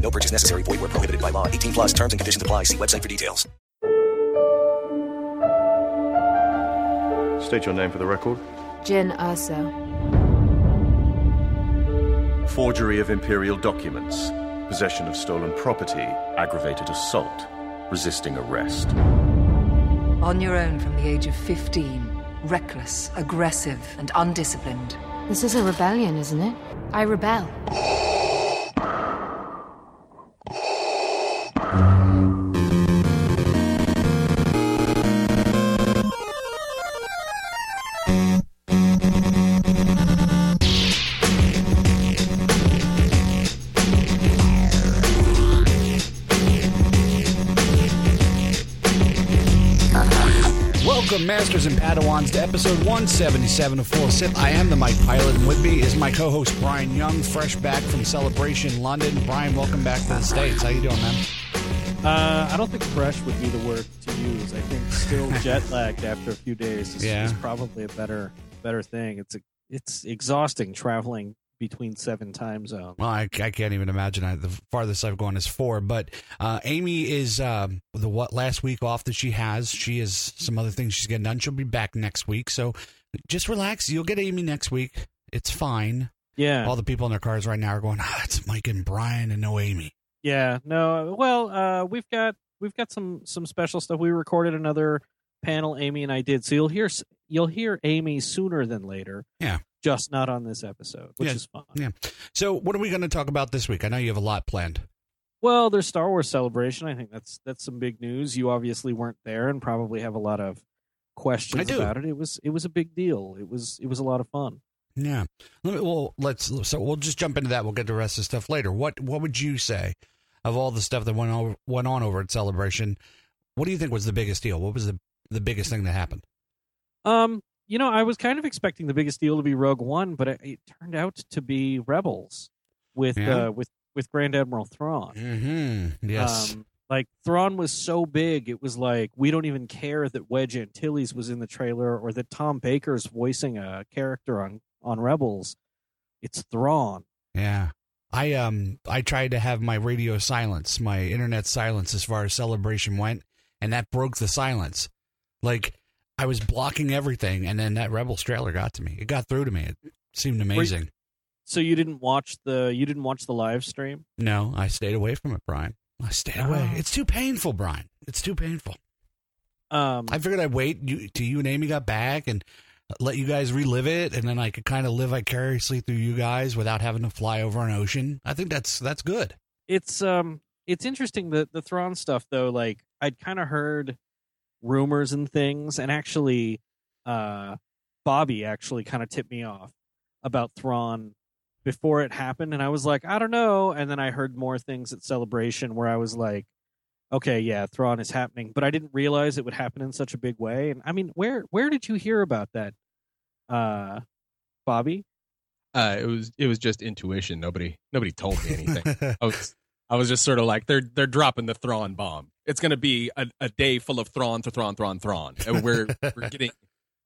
No purchase necessary. Void where prohibited by law. 18 plus terms and conditions apply. See website for details. State your name for the record. Jyn Erso. Forgery of imperial documents, possession of stolen property, aggravated assault, resisting arrest. On your own from the age of 15. Reckless, aggressive, and undisciplined. This is a rebellion, isn't it? I rebel. Thank you. Welcome, Masters and Padawans, to episode 177 of Full Sith. I am the Mike Pilot, and with me is my co-host Bryan Young, fresh back from Celebration London. Bryan, welcome back to the States. How you doing, man? Uh, I don't think fresh would be the word to use. I think still jet lagged after a few days is, Yeah. is probably a better better thing. It's a, it's exhausting traveling between seven time zones. Well, I, I can't even imagine. I, the farthest I've gone is four. But uh, Amy is um, the what last week off that she has. She has some other things she's getting done. She'll be back next week. So just relax. You'll get Amy next week. It's fine. Yeah, All the people in their cars right now are going, ah, it's Mike and Brian and no Amy. yeah. No, well, uh, we've got we've got some some special stuff. We recorded another panel. Amy and I did, so you'll hear you'll hear Amy sooner than later. Yeah. Just not on this episode, which Yeah, is fun. yeah. So what are we going to talk about this week? I know you have a lot planned. Well, there's Star Wars Celebration. I think that's that's some big news. You obviously weren't there and probably have a lot of questions about it. It was it was a big deal. It was it was a lot of fun. Yeah. Let me, well, let's so we'll just jump into that. We'll get to the rest of the stuff later. What what would you say of all the stuff that went over, went on over at Celebration? What do you think was the biggest deal? What was the the biggest thing that happened? Um, you know, I was kind of expecting the biggest deal to be Rogue One, but it, it turned out to be Rebels with Yeah. uh, with with Grand Admiral Thrawn. Mm-hmm. Yes. Um, like Thrawn was so big, it was like we don't even care that Wedge Antilles was in the trailer or that Tom Baker's voicing a character on on Rebels. It's Thrawn. yeah. I um I tried to have my radio silence, my internet silence as far as Celebration went, and that broke the silence. Like I was blocking everything, and then that Rebels trailer got to me. It got through to me. It seemed amazing. So you didn't watch the you didn't watch the live stream? No, I stayed away from it, Bryan. I stayed away. Oh. It's too painful, Bryan. It's too painful. Um, I figured I'd wait you, till you and Amy got back and let you guys relive it, and then I could kind of live vicariously through you guys without having to fly over an ocean. I think that's that's good. it's um it's interesting the the Thrawn stuff though. Like I'd kind of heard rumors and things, and actually, uh, Bobby actually kind of tipped me off about Thrawn before it happened, and I was like, I don't know. And then I heard more things at Celebration where I was like, okay, yeah, Thrawn is happening, but I didn't realize it would happen in such a big way. And I mean, where where did you hear about that, uh, Bobby? uh, it was it was just intuition. Nobody nobody told me anything. I was I was just sort of like they're they're dropping the Thrawn bomb. It's going to be a, a day full of Thrawn, to Thrawn, Thrawn, Thrawn, and we're we're getting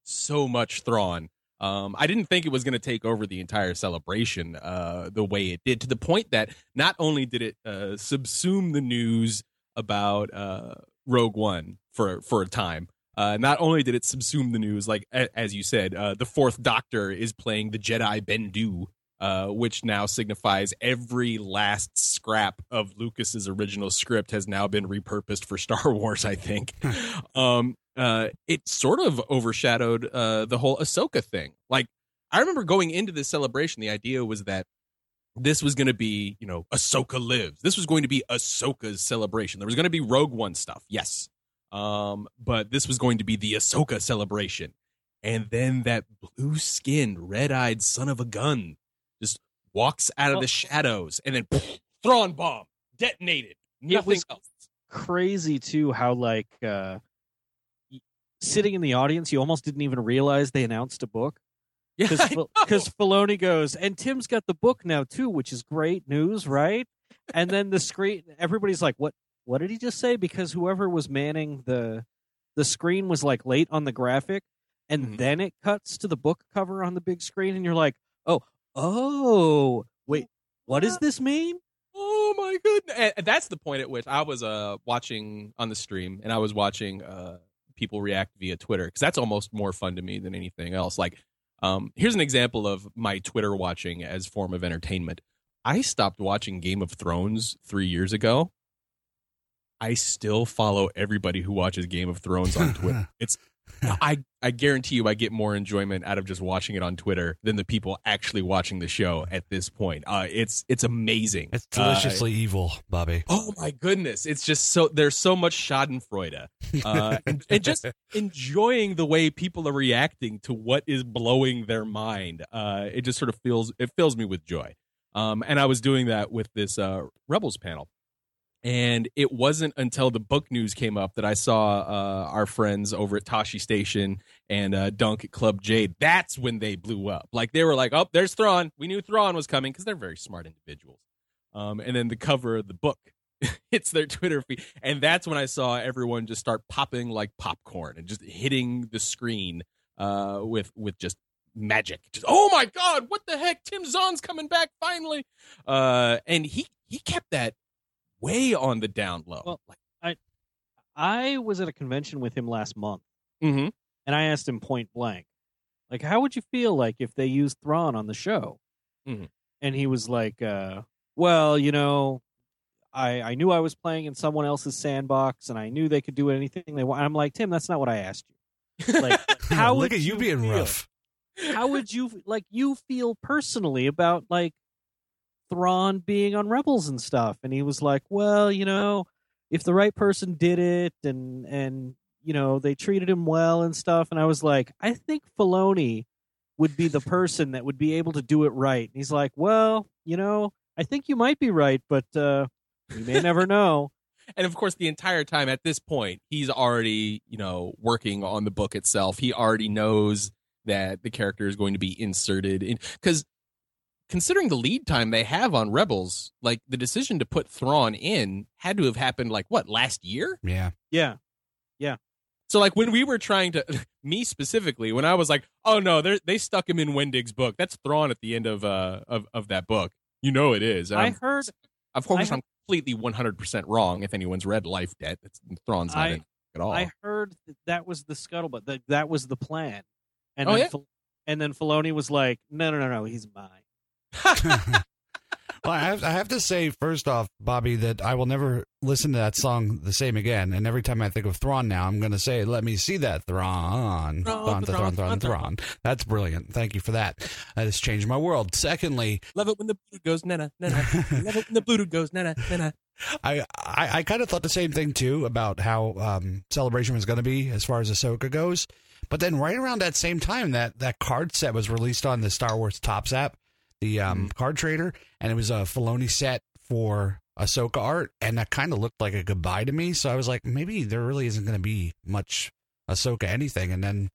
so much Thrawn. Um, I didn't think it was going to take over the entire celebration uh, the way it did, to the point that not only did it uh, subsume the news about uh, Rogue One for for a time, uh, not only did it subsume the news, like a, as you said, uh, the Fourth Doctor is playing the Jedi Bendu, uh, which now signifies every last scrap of Lucas's original script has now been repurposed for Star Wars. I think. um, uh, it sort of overshadowed uh, the whole Ahsoka thing. Like I remember going into this celebration, the idea was that this was going to be, you know, Ahsoka lives. This was going to be Ahsoka's celebration. There was going to be Rogue One stuff, yes, um, but this was going to be the Ahsoka celebration. And then that blue skinned, red eyed son of a gun walks out of the shadows and then Thrawn bomb detonated. It Nothing was else. crazy too how like uh sitting in the audience you almost didn't even realize they announced a book Yeah, because know. because Filoni goes and Tim's got the book now too which is great news right and then the screen everybody's like what what did he just say because whoever was manning the the screen was like late on the graphic and Mhm. then it cuts to the book cover on the big screen and you're like oh oh wait what does this mean Oh my goodness! And- that's the point at which I was uh watching on the stream, and I was watching uh people react via Twitter because that's almost more fun to me than anything else. Like, um, here's an example of my Twitter watching as form of entertainment. I stopped watching Game of Thrones three years ago. I still follow everybody who watches Game of Thrones on Twitter. it's I I guarantee you I get more enjoyment out of just watching it on Twitter than the people actually watching the show at this point. Uh, it's it's amazing. It's Uh, deliciously evil, Bobby. Oh my goodness! It's just so there's so much Schadenfreude, uh, and, and just enjoying the way people are reacting to what is blowing their mind. Uh, it just sort of feels it fills me with joy. Um, and I was doing that with this uh, Rebels panel, and it wasn't until the book news came up that I saw uh, our friends over at Tashi Station and uh, Dunk at Club Jade. That's when they blew up. Like they were like, "Oh, there's Thrawn. We knew Thrawn was coming because they're very smart individuals." Um, and then the cover of the book hits their Twitter feed, and that's when I saw everyone just start popping like popcorn and just hitting the screen uh, with with just magic. Just oh my god, what the heck? Tim Zahn's coming back finally, uh, and he he kept that way on the down low. Well, I I was at a convention with him last month, mm-hmm. and I asked him point blank, like, how would you feel like if they used Thrawn on the show? Mhm. And he was like, uh, well, you know, I I knew I was playing in someone else's sandbox, and I knew they could do anything they want. I'm like, Tim, that's not what I asked you. Like, how Look would at you, being feel? rough. How would you like you feel personally about like Thrawn being on Rebels and stuff? And he was like, well, you know, if the right person did it and and you know they treated him well and stuff. And i was like i think Filoni would be the person that would be able to do it right. And he's like well you know i think you might be right but uh we may never know. And of course the entire time at this point he's already you know working on the book itself. He already knows that the character is going to be inserted in because considering the lead time they have on rebels like the decision to put thrawn in had to have happened like what last year? Yeah. yeah. Yeah. so like when we were trying to me specifically when i was like oh no they they stuck him in wendig's book. That's thrawn at the end of uh of, of that book. You know it is And i I'm- heard of course I i'm completely 100% wrong if anyone's read life debt. It's thrawn's not I- in at all. I heard that, that was the scuttlebutt that that was the plan. And Oh, then yeah? Fil- and then Filoni was like no no no no he's mine Well, I have, I have to say, first off, Bobby, that I will never listen to that song the same again. And every time I think of Thrawn now, I'm going to say, let me see that Thrawn. Thrawn, Thrawn, Thrawn, Thrawn. That's brilliant. Thank you for that. That has changed my world. Secondly, Love it when the blue goes nana nana. Love it when the blue goes nana nana. I, I, I kind of thought the same thing too about how um, celebration was going to be as far as Ahsoka goes. But then right around that same time, that that card set was released on the Star Wars Topps app, the um, card trader, and it was a Filoni set for Ahsoka art, and that kind of looked like a goodbye to me. So I was like, maybe there really isn't going to be much Ahsoka anything, and then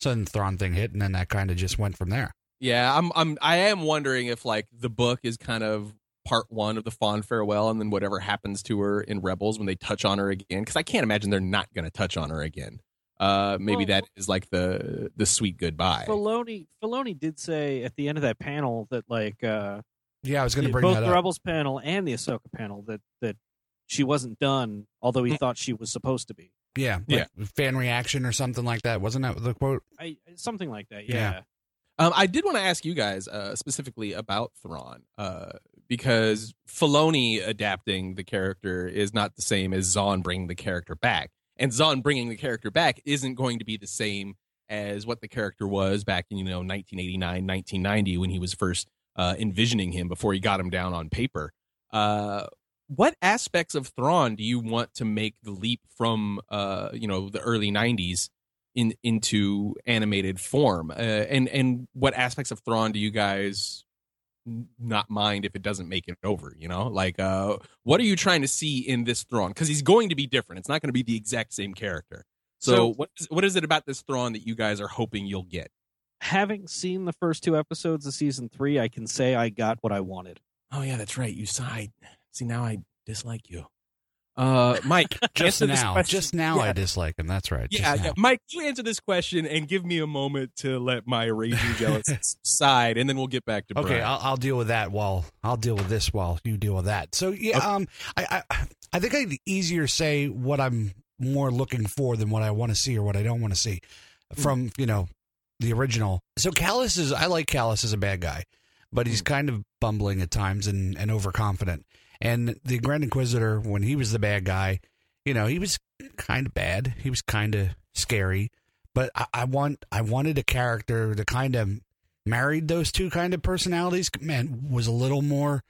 so then the Thrawn thing hit, and then that kind of just went from there. Yeah, I'm I'm I am wondering if like the book is kind of part one of the fond farewell, and then whatever happens to her in Rebels when they touch on her again, because I can't imagine they're not going to touch on her again. Uh, maybe Well- that is like the the sweet goodbye. Filoni Filoni did say at the end of that panel that like uh Yeah, I was going to bring both that the up. Rebels panel and the Ahsoka panel that that she wasn't done, although Mm. he thought she was supposed to be. yeah, like fan reaction or something like that. Wasn't that the quote? I something like that. Yeah. Yeah. Um, I did want to ask you guys uh, specifically about Thrawn, uh, because Filoni adapting the character is not the same as Zahn bringing the character back, and Zahn bringing the character back isn't going to be the same as what the character was back in you know 1989, 1990 when he was first uh, envisioning him before he got him down on paper. Uh, what aspects of Thrawn do you want to make the leap from uh, you know the early 90s in into animated form uh, and and what aspects of Thrawn do you guys not mind if it doesn't make it over. You know, like uh, what are you trying to see in this Thrawn? Because he's going to be different. It's not going to be the exact same character. So, So- what is, what is it about this Thrawn that you guys are hoping you'll get? Having seen the first two episodes of season three, I can say I got what I wanted. Oh yeah, that's right. You side. See now I dislike you. Uh, Mike, Just now, just now, I dislike him. That's right. Yeah, yeah, Mike, you answer this question and give me a moment to let my raging jealous side, and then we'll get back to Okay, Bryan. I'll, I'll deal with that while I'll deal with this while you deal with that. So yeah, Okay. um, I, I I think I'd easier say what I'm more looking for than what I want to see or what I don't want to see from you know the original. So Kallus is I like Kallus as a bad guy, but he's kind of bumbling at times and and overconfident. And the Grand Inquisitor, when he was the bad guy, you know, he was kind of bad. He was kind of scary. But I, I want I wanted a character that kind of married those two kind of personalities. Man, was a little more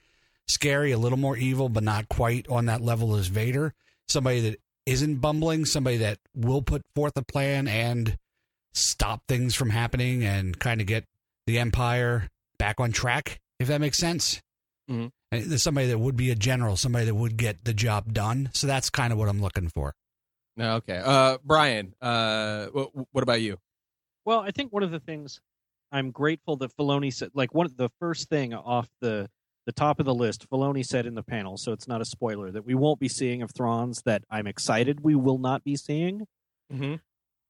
scary, a little more evil, but not quite on that level as Vader. Somebody that isn't bumbling, somebody that will put forth a plan and stop things from happening and kind of get the Empire back on track, if that makes sense. Mhm. And there's somebody that would be a general, somebody that would get the job done. So that's kind of what I'm looking for. Okay. Uh, Bryan, uh, what, what about you? Well, I think one of the things I'm grateful that Filoni said, like one of the first thing off the the top of the list, Filoni said in the panel, so it's not a spoiler that we won't be seeing of Thrawn's that I'm excited we will not be seeing Mm-hmm.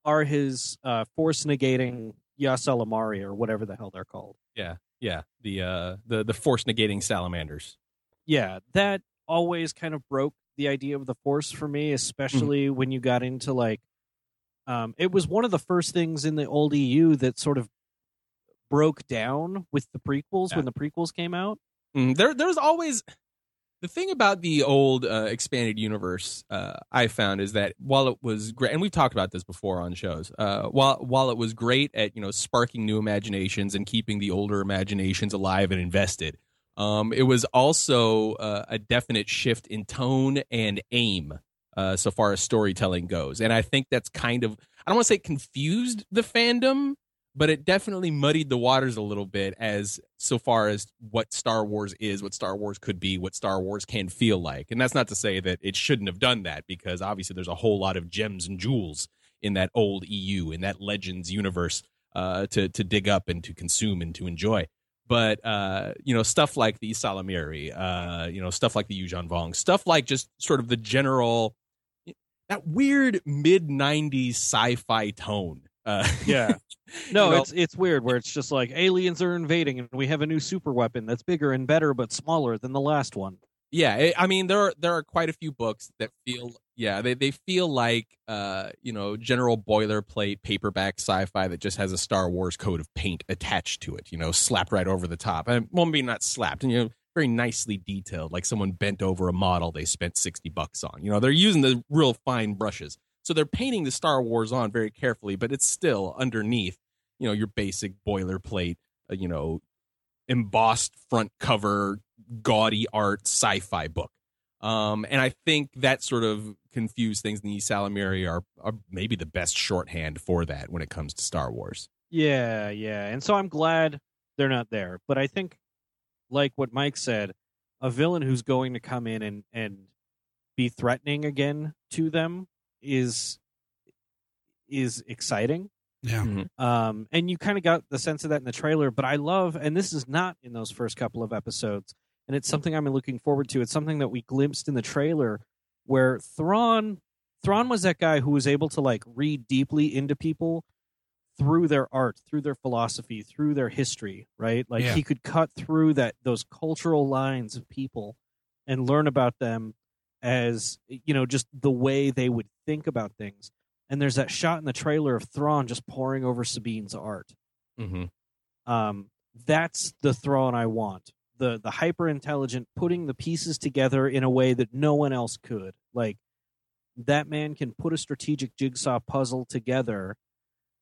are his uh, force negating ysalamiri or whatever the hell they're called. Yeah, yeah. The uh, the the force negating salamanders. Yeah, that always kind of broke the idea of the force for me, especially when you got into like um it was one of the first things in the old EU that sort of broke down with the prequels Yeah. when the prequels came out. Mm, there, there's always the thing about the old uh, expanded universe. Uh, I found is that while it was great, and we've talked about this before on shows. Uh, while while it was great at you know sparking new imaginations and keeping the older imaginations alive and invested, um, it was also uh, a definite shift in tone and aim. Uh, so far as storytelling goes, and I think that's kind of I don't want to say confused the fandom, but it definitely muddied the waters a little bit as so far as what Star Wars is, what Star Wars could be, what Star Wars can feel like. And that's not to say that it shouldn't have done that because obviously there's a whole lot of gems and jewels in that old EU, in that Legends universe uh, to to dig up and to consume and to enjoy. But uh, you know, stuff like the Salamiri, uh, you know, stuff like the Yuuzhan Vong, stuff like just sort of the general that weird mid '90s sci-fi tone. Uh, Yeah. No, You know- it's it's weird where it's just like aliens are invading and we have a new super weapon that's bigger and better but smaller than the last one. yeah it, i mean there are there are quite a few books that feel yeah they, they feel like uh you know general boilerplate paperback sci-fi that just has a star wars coat of paint attached to it you know slapped right over the top and well maybe not slapped and you know very nicely detailed like someone bent over a model they spent 60 bucks on you know they're using the real fine brushes so they're painting the star wars on very carefully but it's still underneath you know your basic boilerplate uh, you know embossed front cover gaudy art sci-fi book um, and I think that sort of confused things. And the Salamiri are, are maybe the best shorthand for that when it comes to Star Wars. Yeah, yeah. And so I'm glad they're not there. But I think like what Mike said, a villain who's going to come in and and be threatening again to them is is exciting. Yeah. Um, and you kind of got the sense of that in the trailer. But I love, and this is not in those first couple of episodes, and it's something I'm looking forward to. It's something that we glimpsed in the trailer, where Thrawn, Thrawn was that guy who was able to like read deeply into people through their art, through their philosophy, through their history. Right, like Yeah. he could cut through that those cultural lines of people and learn about them as you know just the way they would think about things and there's that shot in the trailer of Thrawn just pouring over Sabine's art. Mm-hmm. Um, that's the Thrawn I want. The the hyper intelligent, putting the pieces together in a way that no one else could. Like that man can put a strategic jigsaw puzzle together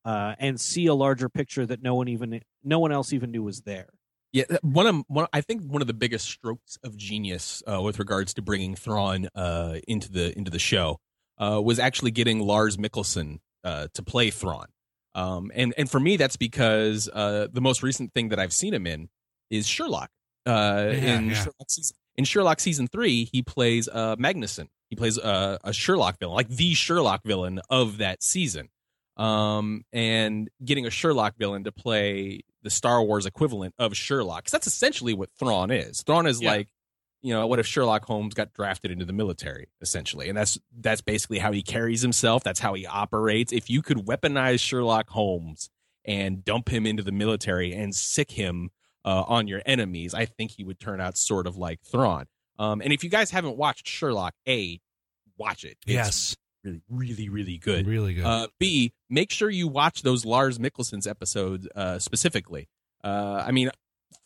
uh, and see a larger picture that no one even no one else even knew was there. Yeah, one of one. I think one of the biggest strokes of genius uh, with regards to bringing Thrawn uh, into the into the show uh, was actually getting Lars Mikkelsen uh, to play Thrawn. Um, and and for me, that's because uh, the most recent thing that I've seen him in is Sherlock. Uh, Yeah, in yeah. Sherlock season, in Sherlock season three, he plays uh, Magnussen. He plays uh, a Sherlock villain, like the Sherlock villain of that season. Um, and getting a Sherlock villain to play the Star Wars equivalent of Sherlock, because that's essentially what Thrawn is. Thrawn is Yeah. like, you know, what if Sherlock Holmes got drafted into the military, essentially, and that's that's basically how he carries himself. That's how he operates. If you could weaponize Sherlock Holmes and dump him into the military and sick him uh, on your enemies, I think he would turn out sort of like Thrawn. Um, and if you guys haven't watched Sherlock, A, watch it. It's yes, really, really, really good. really good. Uh, B, make sure you watch those Lars Mikkelsen's episodes uh, specifically. Uh, I mean,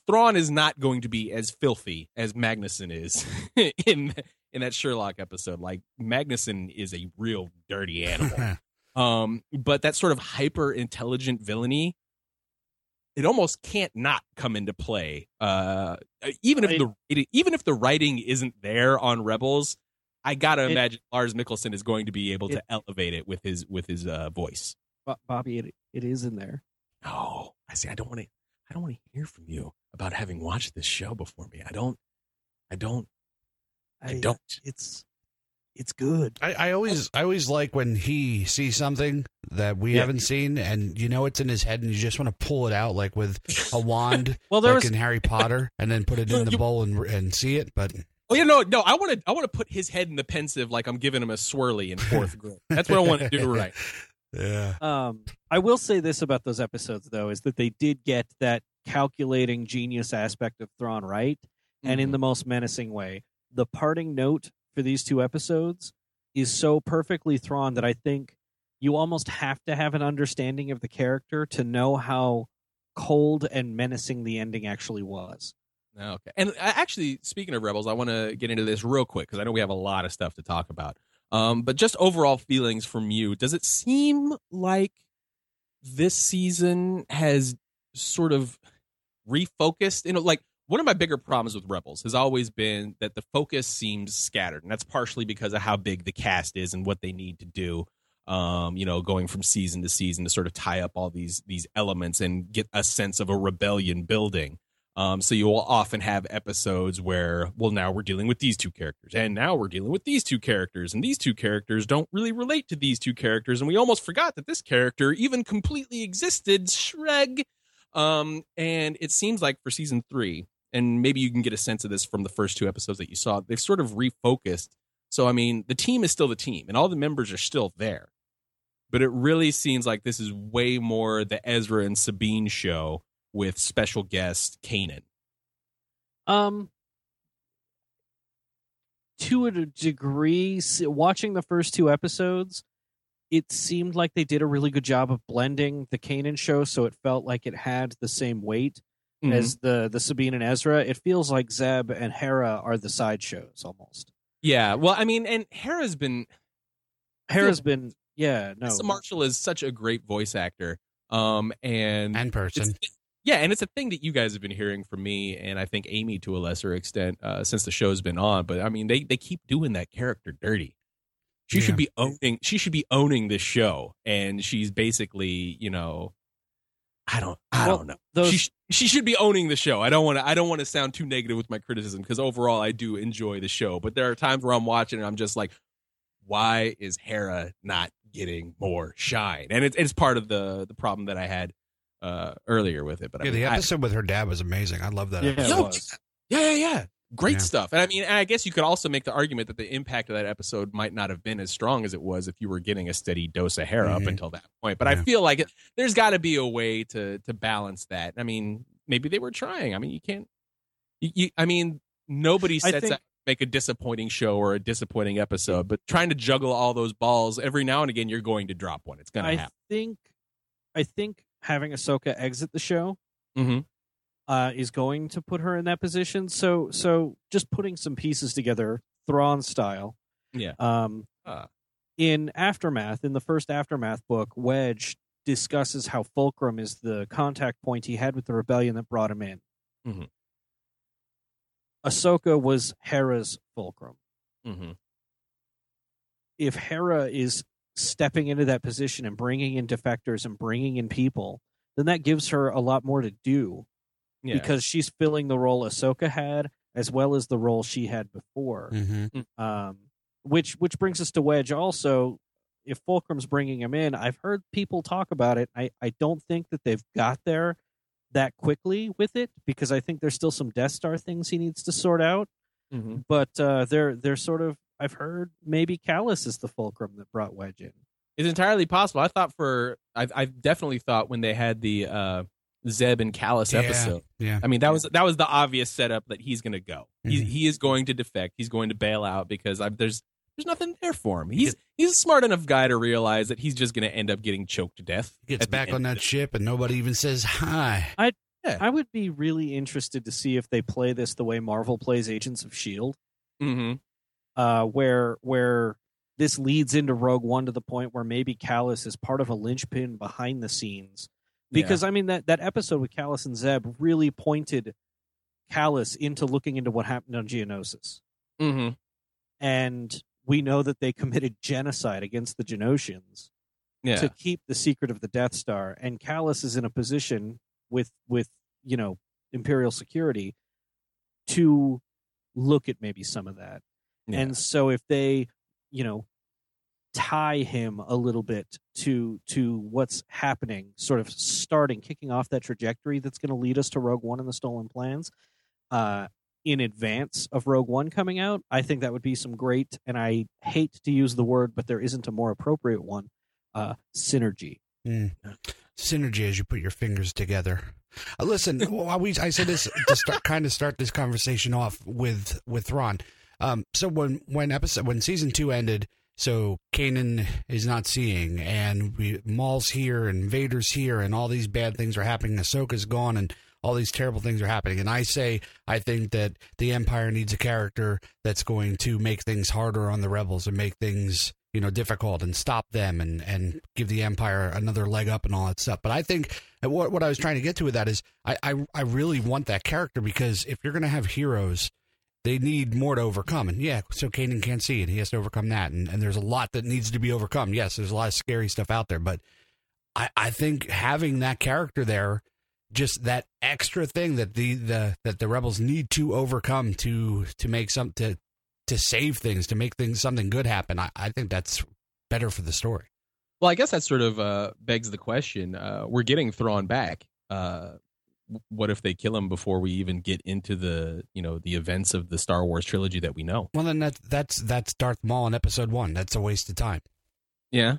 Thrawn is not going to be as filthy as Magnussen is in in that Sherlock episode. Like Magnussen is a real dirty animal. um, but that sort of hyper intelligent villainy, it almost can't not come into play. Uh, even if I- the even if the writing isn't there on Rebels, I gotta It- imagine Lars Mikkelsen is going to be able it- to elevate it with his with his uh, voice. Bobby, it, it is in there. No, I see. I don't want to. I don't want to hear from you about having watched this show before me. I don't. I don't. I, don't. It's it's good. I, I always I always like when he sees something that we Yeah. haven't seen and you know it's in his head and you just want to pull it out like with a wand Well, there like was in Harry Potter and then put it in the bowl and and see it but Oh yeah, no, no. I want to. I want to put his head in the Pensieve, like I'm giving him a swirly in fourth grade. That's what I want to do. Right. yeah Um, I will say this about those episodes, though, is that they did get that calculating genius aspect of Thrawn right, and in Mhm. the most menacing way. The parting note for these two episodes is so perfectly Thrawn that I think you almost have to have an understanding of the character to know how cold and menacing the ending actually was. Okay. And uh, actually, speaking of Rebels, I want to get into this real quick because I know we have a lot of stuff to talk about. Um, but just overall feelings from you. Does it seem like this season has sort of refocused? You know, like one of my bigger problems with Rebels has always been that the focus seems scattered, and that's partially because of how big the cast is and what they need to do. Um, you know, going from season to season to sort of tie up all these these elements and get a sense of a rebellion building. Um, so you will often have episodes where, well, now we're dealing with these two characters, and now we're dealing with these two characters, and these two characters don't really relate to these two characters, and we almost forgot that this character even completely existed. Shreg. Um, and it seems like for season three, and maybe you can get a sense of this from the first two episodes that you saw, they've sort of refocused. So I mean, the team is still the team, and all the members are still there, but it really seems like this is way more the Ezra and Sabine show with special guest Kanan. Um, to a degree, watching the first two episodes, it seemed like they did a really good job of blending the Kanan show, so it felt like it had the same weight as the the Sabine and Ezra. It feels like Zeb and Hera are the side shows almost. yeah, well, I mean, and Hera's been Hera's been yeah no Melissa Marshall is such a great voice actor. Um, and and person it's- yeah, and it's a thing that you guys have been hearing from me, and I think Amy to a lesser extent uh, since the show's been on. But I mean, they they keep doing that character dirty. She Yeah. should be owning. She should be owning this show, and she's basically, you know, I don't, I Well, don't know. those- she she should be owning the show. I don't want to. I don't want to sound too negative with my criticism because overall I do enjoy the show. But there are times where I'm watching and I'm just like, why is Hera not getting more shine? And it's it's part of the the problem that I had uh earlier with it. But I yeah mean, the I- episode with her dad was amazing I love that Yeah, episode. it Yo, was. yeah, yeah, yeah. Great Yeah. stuff. And I mean, I guess you could also make the argument that the impact of that episode might not have been as strong as it was if you were getting a steady dose of Hera Mhm. until that point. But I feel like it, there's got to be a way to to balance that. I mean, maybe they were trying. I mean, you can't. You, you, I mean, nobody I sets think- out make a disappointing show or a disappointing episode, but trying to juggle all those balls every now and again, you're going to drop one. It's going to happen. I think I think having Ahsoka exit the show Mhm. uh, is going to put her in that position. So so just putting some pieces together, Thrawn style. Yeah. Um, Uh. in Aftermath, in the first Aftermath book, Wedge discusses how Fulcrum is the contact point he had with the rebellion that brought him in. Mhm. Ahsoka was Hera's Fulcrum. Mhm. If Hera is stepping into that position and bringing in defectors and bringing in people, then that gives her a lot more to do Yeah. because she's filling the role Ahsoka had as well as the role she had before. hmm Um, which which brings us to Wedge. Also, if Fulcrum's bringing him in, I've heard people talk about it. I I don't think that they've got there that quickly with it because I think there's still some Death Star things he needs to sort out. Mhm. But uh, they're they're sort of. I've heard maybe Kallus is the fulcrum that brought Wedge in. It's entirely possible. I thought for I I definitely thought when they had the uh Zeb and Kallus Yeah. episode. Yeah. I mean that was that was the obvious setup that he's going to go. He Mhm. he is going to defect. He's going to bail out because I, there's there's nothing there for him. He's he's a smart enough guy to realize that he's just going to end up getting choked to death. Gets back on that ship and nobody even says hi. I would be really interested to see if they play this the way Marvel plays Agents of Shield. Mhm. Uh, where where this leads into Rogue One to the point where maybe Kallus is part of a linchpin behind the scenes. Because I mean that that episode with Kallus and Zeb really pointed Kallus into looking into what happened on Geonosis, Mhm. and we know that they committed genocide against the Geonosians Yeah. to keep the secret of the Death Star. And Kallus is in a position with with you know Imperial security to look at maybe some of that. Yeah. And so if they, you know, tie him a little bit to to what's happening, sort of starting, kicking off that trajectory that's going to lead us to Rogue One and the Stolen Plans, uh, in advance of Rogue One coming out, I think that would be some great. And I hate to use the word, but there isn't a more appropriate one. Uh, synergy. Mm. Synergy as you put your fingers together. Uh, listen, well, we, I said this to start, kind of start this conversation off with with Thrawn. Um, so when when episode when season two ended, so Kanan is not seeing, and we Maul's here, and Vader's here, and all these bad things are happening. Ahsoka's gone, and all these terrible things are happening. And I say I think that the Empire needs a character that's going to make things harder on the rebels and make things you know difficult and stop them and and give the Empire another leg up and all that stuff. But I think what what I was trying to get to with that is I I, I really want that character because if you're going to have heroes they need more to overcome. And yeah, so Kanan can't see it. He has to overcome that. And, and there's a lot that needs to be overcome. Yes, there's a lot of scary stuff out there. But I, I think having that character there, just that extra thing that the, the that the rebels need to overcome to to make some to to save things, to make things something good happen, I, I think that's better for the story. Well, I guess that sort of uh, begs the question. Uh, we're getting Thrawn back. Uh, what if they kill him before we even get into the you know the events of the Star Wars trilogy that we know? Well, then that's that's that's Darth Maul in Episode One. That's a waste of time. Yeah,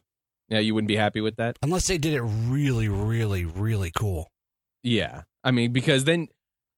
yeah, you wouldn't be happy with that. Unless they did it really, really, really cool. Yeah, I mean because then.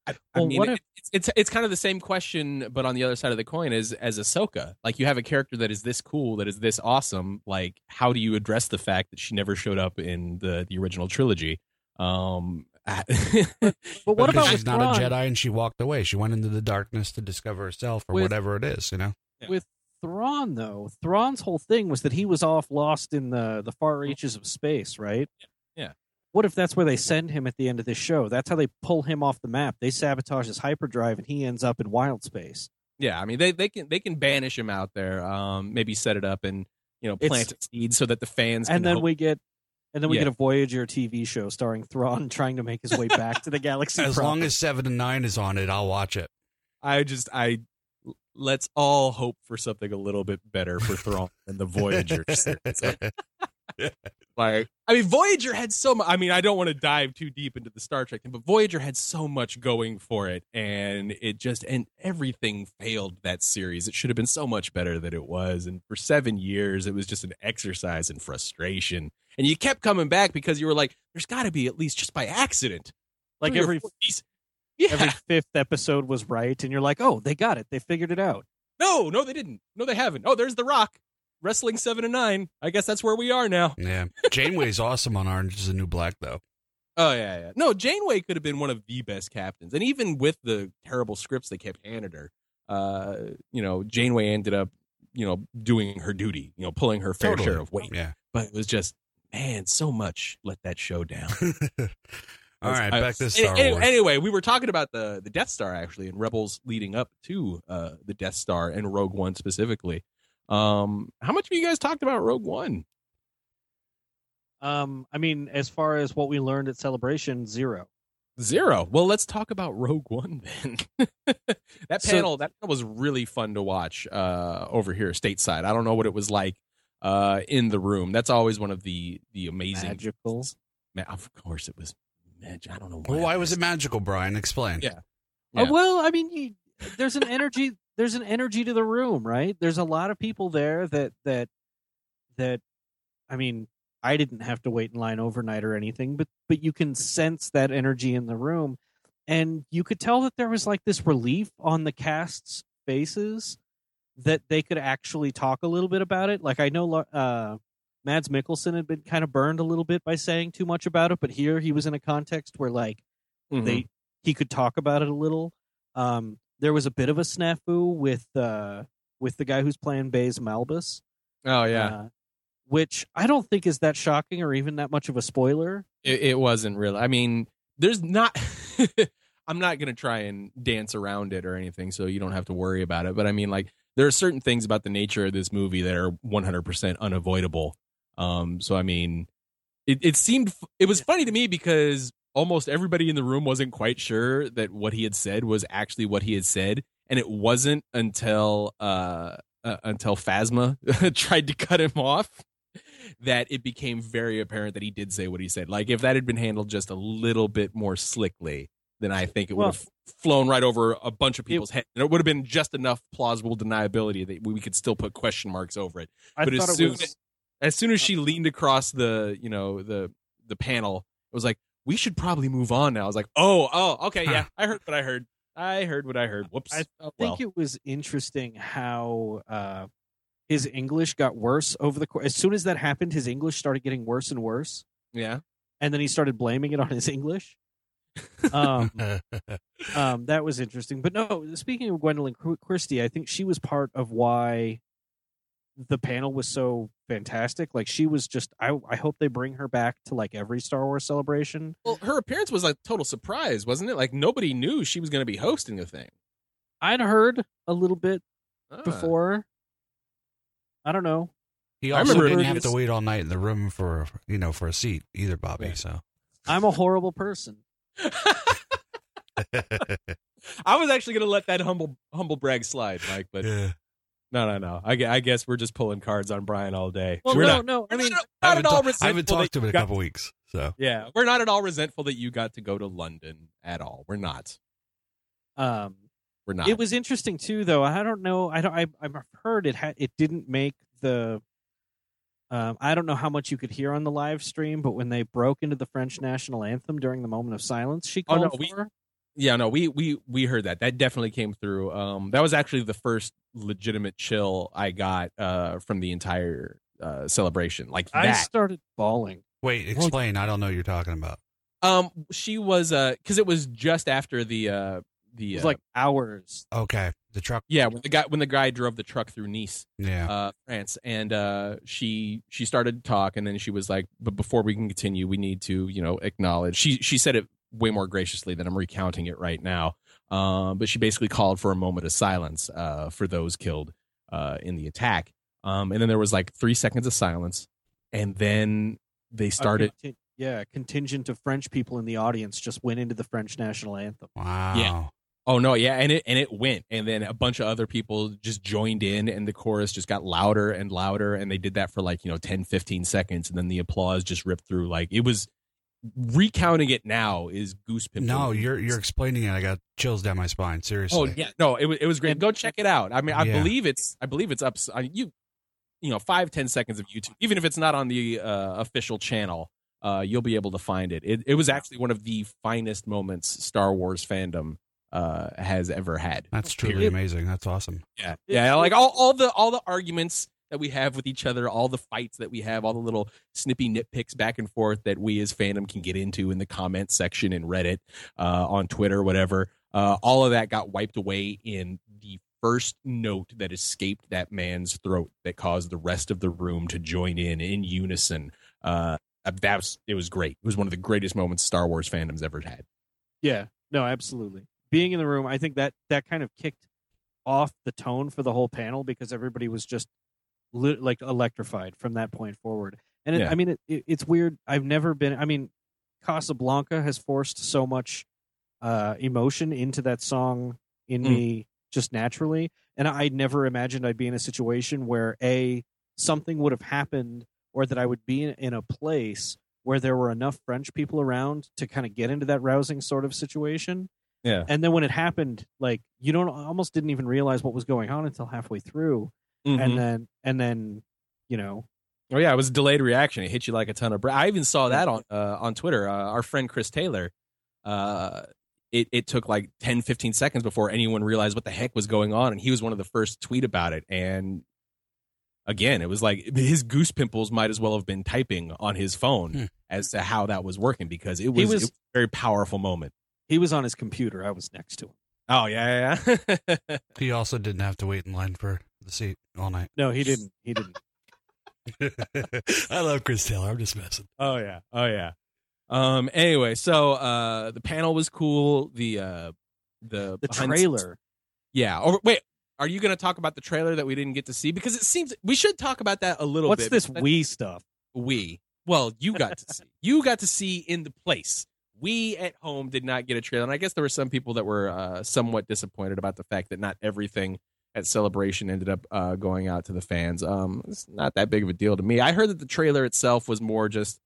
I, I mean, what if- it's, it's it's kind of the same question, but on the other side of the coin as as Ahsoka. Like you have a character that is this cool, that is this awesome. Like how do you address the fact that she never showed up in the the original trilogy? Um, But what Because about she's with not Thrawn? a Jedi and she walked away. She went into the darkness to discover herself or With- whatever it is, you know. with Thrawn though, Thrawn's whole thing was that he was off lost in the the far reaches of space, right? Yeah. What if that's where they send him at the end of this show? That's how they pull him off the map. They sabotage his hyperdrive and he ends up in wild space. Yeah, I mean they they can they can banish him out there. Um, maybe set it up and you know plant a seed so that the fans can And then help- we get and then we Yeah. get a Voyager TV show starring Thrawn trying to make his way back to the galaxy. As proper. long as Seven of Nine is on it, I'll watch it. I just I let's all hope for something a little bit better for Thrawn than the Voyager series. Like I mean Voyager had so much I mean I don't want to dive too deep into the Star Trek thing, but Voyager had so much going for it and it just and everything failed that series. It should have been so much better than it was. And for seven years it was just an exercise in frustration. And you kept coming back because you were like, there's gotta be at least just by accident. like every four of these- Yeah. every fifth episode was right, and you're like, oh, they got it, they figured it out. No, no, they didn't. No, they haven't. Oh, there's The Rock. Wrestling Seven of Nine. I guess that's where we are now. Yeah. Janeway's awesome on Orange is the New Black, though. Oh yeah, yeah. No, Janeway could have been one of the best captains, and even with the terrible scripts they kept handed her, uh, you know, Janeway ended up, you know, doing her duty, you know, pulling her fair Totally. share of weight. Yeah. But it was just, man, so much let that show down. All right, back to Star Wars. Anyway, we were talking about the the Death Star actually, and Rebels leading up to uh, the Death Star and Rogue One specifically. Um, how much have you guys talked about Rogue One? Um, I mean, as far as what we learned at Celebration, zero. Zero. Well, let's talk about Rogue One then. that So- panel that was really fun to watch uh, over here stateside. I don't know what it was like uh, in the room. That's always one of the the amazing Magical. Ma- Of course, it was magic. I don't know why. Well, why was it magical, Bryan? Explain. Yeah. Uh, well, I mean, you, there's an energy. There's an energy to the room, right? There's a lot of people there that that that. I mean, I didn't have to wait in line overnight or anything, but but you can sense that energy in the room, and you could tell that there was like this relief on the cast's faces that they could actually talk a little bit about it. Like I know, uh, Mads Mikkelsen had been kind of burned a little bit by saying too much about it, but here he was in a context where like Mhm. they he could talk about it a little. Um, there was a bit of a snafu with uh, with the guy who's playing Baze Malbus. Oh yeah, uh, which I don't think is that shocking or even that much of a spoiler. it, it wasn't real. I mean, there's not. I'm not gonna try and dance around it or anything, so you don't have to worry about it. But I mean, like, there are certain things about the nature of this movie that are 100% unavoidable. Um, so I mean, it, it seemed it was funny to me because almost everybody in the room wasn't quite sure that what he had said was actually what he had said, and it wasn't until uh, uh until Phasma tried to cut him off that it became very apparent that he did say what he said. Like if that had been handled just a little bit more slickly, then I think it would Well- have flown right over a bunch of people's head. And it would have been just enough plausible deniability that we could still put question marks over it. I But as thought it soon- was As soon as she leaned across the, you know, the the panel, it was like, we should probably move on now. I was like, oh, oh, okay, yeah, I heard what I heard. I heard what I heard. Whoops. I Oh, think well. it was interesting how uh, his English got worse over the course. As soon as that happened, his English started getting worse and worse, yeah. and then he started blaming it on his English. Um, um, that was interesting. But no, speaking of Gwendoline Christie, I think she was part of why the panel was so fantastic. Like she was just. I I hope they bring her back to like every Star Wars celebration. Well, her appearance was a total surprise, wasn't it? Like nobody knew she was going to be hosting the thing. I'd heard a little bit Ah. before. I don't know. He I also remember didn't have was- to wait all night in the room for you know for a seat either, Bobby. Yeah. So I'm a horrible person. I was actually going to let that humble humble brag slide, Mike, but yeah. No, no, no. I, I guess we're just pulling cards on Bryan all day. Well, we're no, not, no. I mean, not, not at all ta- I haven't talked to him in a couple weeks. So Yeah, we're not at all resentful that you got to go to London at all. We're not. um, We're not. it was interesting too, though. I don't know. I don't. I, I've heard it. Ha- it didn't make the. Um, I don't know how much you could hear on the live stream, but when they broke into the French national anthem during the moment of silence, she Oh, called no, we-. Yeah, no, we we we heard that. That definitely came through. Um, that was actually the first legitimate chill I got uh from the entire uh celebration. Like I that. started bawling. wait, explain. I don't know what you're talking about. Um, she was uh because it was just after the uh the It was uh, like hours. Okay, the truck. yeah when the guy when the guy drove the truck through Nice, Yeah. uh, France, and uh, she she started to talk, and then she was like, "But before we can continue, we need to, you know, acknowledge." She she said it way more graciously than I'm recounting it right now. Um, but she basically called for a moment of silence uh, for those killed uh, in the attack. Um, and then there was like three seconds of silence, and then they started. contin- yeah, a contingent of French people in the audience just went into the French national anthem. wow. yeah. Oh no, yeah, and it and it went, and then a bunch of other people just joined in, and the chorus just got louder and louder, and they did that for like you know 10, 15 seconds, and then the applause just ripped through. Like it was recounting it now is goose pimping. No, you're you're explaining it. I got chills down my spine. Seriously. Oh yeah, no, it was it was great. Go check it out. I mean, I Yeah. believe it's I believe it's up. On you, you know, five ten seconds of YouTube, even if it's not on the uh, official channel, uh, you'll be able to find it. It it was actually one of the finest moments Star Wars fandom uh, has ever had. That's truly Period. amazing. That's awesome. Yeah, yeah, like all, all the all the arguments that we have with each other, all the fights that we have, all the little snippy nitpicks back and forth that we as fandom can get into in the comment section in Reddit, uh, on Twitter, whatever. Uh, all of that got wiped away in the first note that escaped that man's throat that caused the rest of the room to join in in unison. Uh, that was it was great. It was one of the greatest moments Star Wars fandom's ever had. Yeah, no, absolutely. Being in the room, I think that that kind of kicked off the tone for the whole panel because everybody was just li- like electrified from that point forward. And it, Yeah. I mean, it, it, it's weird. I've never been. I mean, Casablanca has forced so much uh, emotion into that song in Mm. me just naturally, and I never imagined I'd be in a situation where a something would have happened or that I would be in, in a place where there were enough French people around to kind of get into that rousing sort of situation. Yeah. And then when it happened, like you don't almost didn't even realize what was going on until halfway through, Mhm. and then and then you know Oh yeah, it was a delayed reaction. It hit you like a ton of bricks. I even saw that on uh, on Twitter. Uh, our friend Chris Taylor, uh, it it took like 10, 15 seconds before anyone realized what the heck was going on, and he was one of the first to tweet about it. And again, it was like his goose pimples might as well have been typing on his phone Hmm. as to how that was working because it was, was- it was a very powerful moment. he was on his computer. I was next to him. Oh yeah, yeah. yeah. He also didn't have to wait in line for the seat all night. No, he didn't. He didn't. I love Chris Taylor. I'm just messing. Oh yeah. Oh yeah. Um anyway, so uh the panel was cool. The uh the The behind- trailer. Yeah. Or wait, are you going to talk about the trailer that we didn't get to see because it seems we should talk about that a little What's bit. What's this we stuff? we? Well, you got to see. You got to see in the place. We at home did not get a trailer, and I guess there were some people that were uh, somewhat disappointed about the fact that not everything at Celebration ended up uh, going out to the fans. Um, it's not that big of a deal to me. I heard that the trailer itself was more just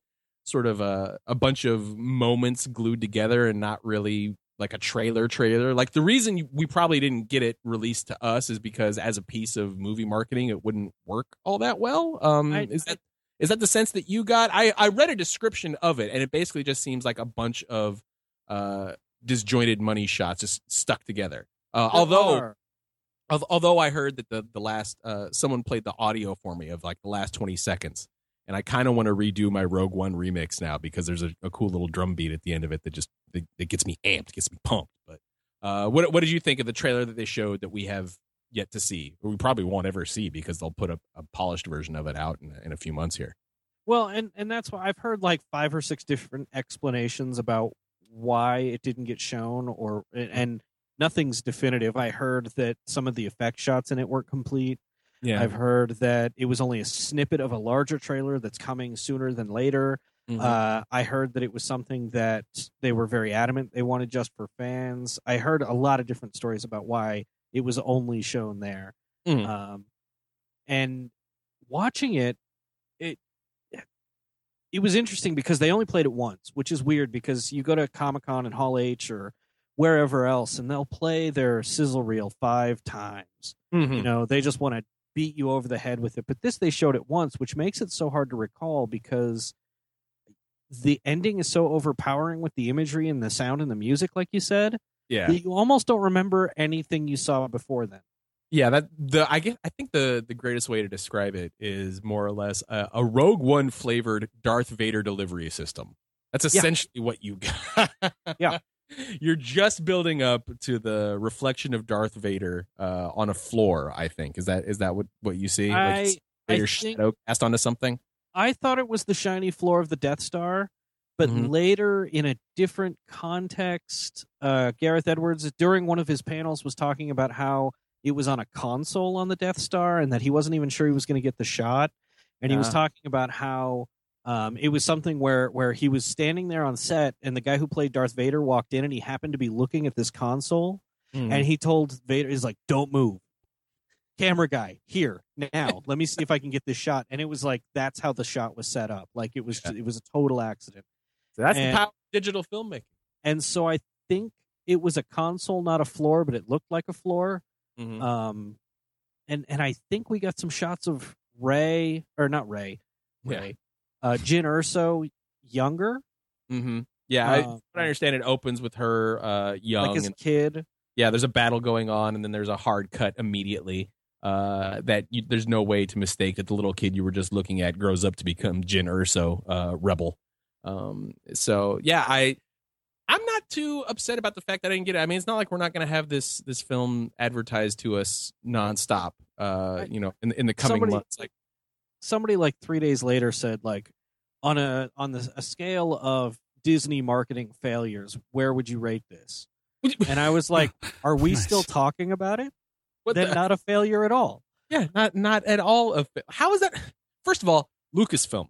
sort of a, a bunch of moments glued together and not really like a trailer trailer. Like the reason we probably didn't get it released to us is because as a piece of movie marketing, it wouldn't work all that well. Um, I- is that is that the sense that you got? I I read a description of it, and it basically just seems like a bunch of uh disjointed money shots just stuck together. Uh, although are- although I heard that the the last uh, someone played the audio for me of like the last twenty seconds, and I kind of want to redo my Rogue One remix now because there's a, a cool little drum beat at the end of it that just that, that gets me amped, gets me pumped. But uh, what what did you think of the trailer that they showed that we have yet to see, we probably won't ever see because they'll put a, a polished version of it out in, in a few months here? Well, and and that's why I've heard like five or six different explanations about why it didn't get shown, or and nothing's definitive. I heard that some of the effect shots in it weren't complete. Yeah, I've heard that it was only a snippet of a larger trailer that's coming sooner than later. Mhm. Uh, I heard that it was something that they were very adamant they wanted just for fans. I heard a lot of different stories about why it was only shown there. Mhm. Um, and watching it, it it was interesting because they only played it once, which is weird because you go to Comic Con and Hall H or wherever else, and they'll play their sizzle reel five times. Mhm. You know, they just want to beat you over the head with it. But this they showed it once, which makes it so hard to recall because the ending is so overpowering with the imagery and the sound and the music, like you said, yeah, that you almost don't remember anything you saw before then. Yeah, that the I get I think the the greatest way to describe it is more or less a, a Rogue One flavored Darth Vader delivery system. That's Yeah. essentially what you got. Yeah. You're just building up to the reflection of Darth Vader uh, on a floor. I think is that is that what what you see? I- like I Vader think- shadow cast onto something. I thought it was the shiny floor of the Death Star, but Mhm. later in a different context, uh, Gareth Edwards during one of his panels was talking about how it was on a console on the Death Star and that he wasn't even sure he was going to get the shot. And he was talking about how um, it was something where where he was standing there on set and the guy who played Darth Vader walked in and he happened to be looking at this console and he told Vader, "He's like, don't move, camera guy, here now. Let me see if I can get this shot." And it was like that's how the shot was set up. Like it was, Yeah. it was a total accident. So that's and- the power of digital filmmaking. And so I think it was a console, not a floor, but it looked like a floor. Mhm. Um, and and I think we got some shots of Ray or not Ray. Ray, uh, Jyn Erso younger, hmm Yeah, I, from I understand it opens with her uh, young like his and kid. yeah, there's a battle going on, and then there's a hard cut immediately. Uh, that you, there's no way to mistake that the little kid you were just looking at grows up to become Jyn Erso, uh, rebel. Um, so yeah, I I'm not too upset about the fact that I didn't get it. I mean, it's not like we're not going to have this this film advertised to us nonstop. Uh, you know, in in the coming Somebody- months, like somebody like three days later said like on a on the a scale of Disney marketing failures, where would you rate this? And I was like, are we Nice. still talking about it? what Then the, not a failure at all. Yeah, not not at all. Of how is that? First of all, Lucasfilm.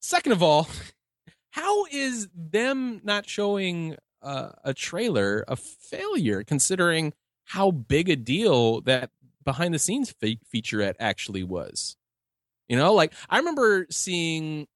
Second of all, how is them not showing uh, a trailer a failure, considering how big a deal that behind the scenes fe- featurette actually was. You know, like I remember seeing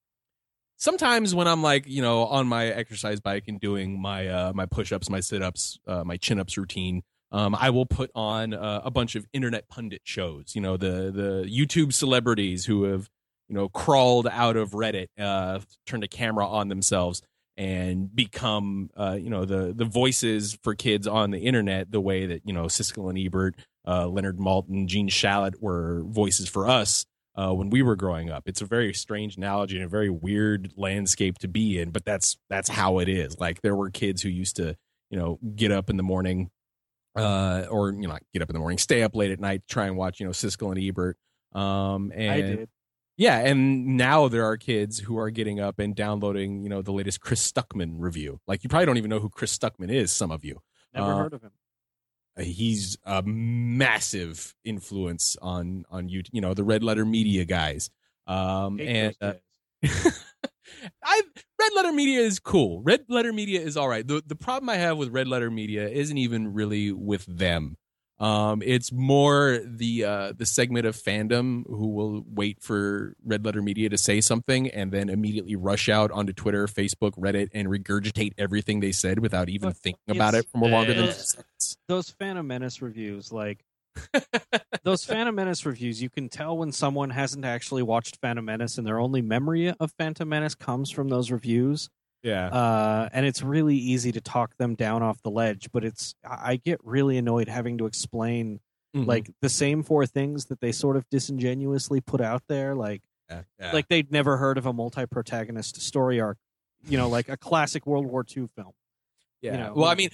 sometimes when I'm like, you know, on my exercise bike and doing my uh, my push ups, my sit ups, uh, my chin ups routine, um, I will put on uh, a bunch of internet pundit shows. You know, the the YouTube celebrities who have you know crawled out of Reddit, uh, turned a camera on themselves, and become uh, you know the the voices for kids on the internet. The way that you know Siskel and Ebert, uh, Leonard Maltin, Gene Shalit were voices for us. Uh, when we were growing up, it's a very strange analogy and a very weird landscape to be in, but that's that's how it is. Like there were kids who used to, you know, get up in the morning, uh, or you know, not get up in the morning, stay up late at night, try and watch, you know, Siskel and Ebert. Um, and I did. yeah, and now there are kids who are getting up and downloading, you know, the latest Chris Stuckman review. Like you probably don't even know who Chris Stuckman is. Some of you, Never Uh, heard of him. He's a massive influence on on you, you know, the Red Letter Media guys. Um, and uh. I Red Letter Media is cool. Red Letter Media is all right. The the problem I have with Red Letter Media isn't even really with them. Um, it's more the uh, the segment of fandom who will wait for Red Letter Media to say something and then immediately rush out onto Twitter, Facebook, Reddit, and regurgitate everything they said without even thinking about it for more longer than seconds. those Phantom Menace reviews, like those Phantom Menace reviews, you can tell when someone hasn't actually watched Phantom Menace and their only memory of Phantom Menace comes from those reviews. Yeah. Uh, and it's really easy to talk them down off the ledge, but it's I get really annoyed having to explain Mhm. like the same four things that they sort of disingenuously put out there, like Yeah, yeah. like they'd never heard of a multi-protagonist story arc, you know, like a classic World War II film. Yeah. you know, well, I mean,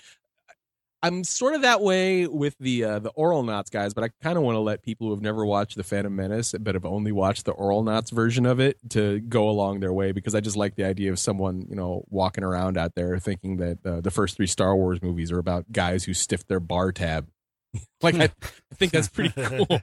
I'm sort of that way with the uh, the Auralnauts guys, but I kind of want to let people who have never watched the Phantom Menace but have only watched the Auralnauts version of it to go along their way because I just like the idea of someone you know walking around out there thinking that uh, the first three Star Wars movies are about guys who stiff their bar tab. like I, I think that's pretty cool.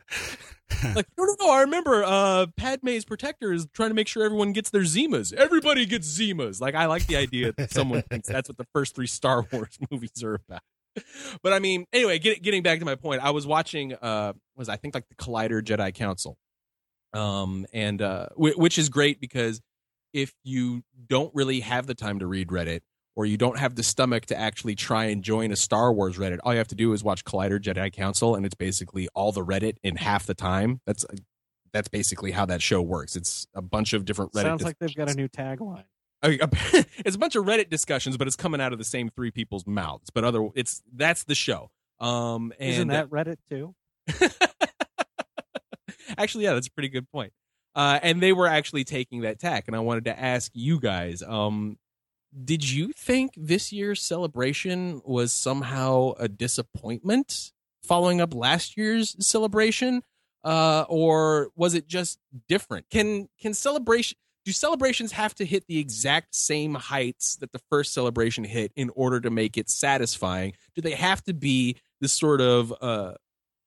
like no no no i remember uh padme's protector is trying to make sure everyone gets their zimas everybody gets zimas like i like the idea that someone thinks that's what the first three star wars movies are about but i mean anyway get, getting back to my point i was watching uh was i think like the collider jedi council um and uh w- which is great because if you don't really have the time to read reddit or you don't have the stomach to actually try and join a Star Wars Reddit, all you have to do is watch Collider Jedi Council, and it's basically all the Reddit in half the time. That's that's basically how that show works. It's a bunch of different Reddit. Sounds like they've got a new tagline. It's a bunch of Reddit discussions, but it's coming out of the same three people's mouths. But other, it's that's the show. Um, and Isn't that Reddit too? actually, yeah, that's a pretty good point. Uh, and they were actually taking that tack, and I wanted to ask you guys: um, Did you think this year's celebration was somehow a disappointment, following up last year's celebration, uh, or was it just different? Can can celebration do celebrations have to hit the exact same heights that the first celebration hit in order to make it satisfying? Do they have to be this sort of uh,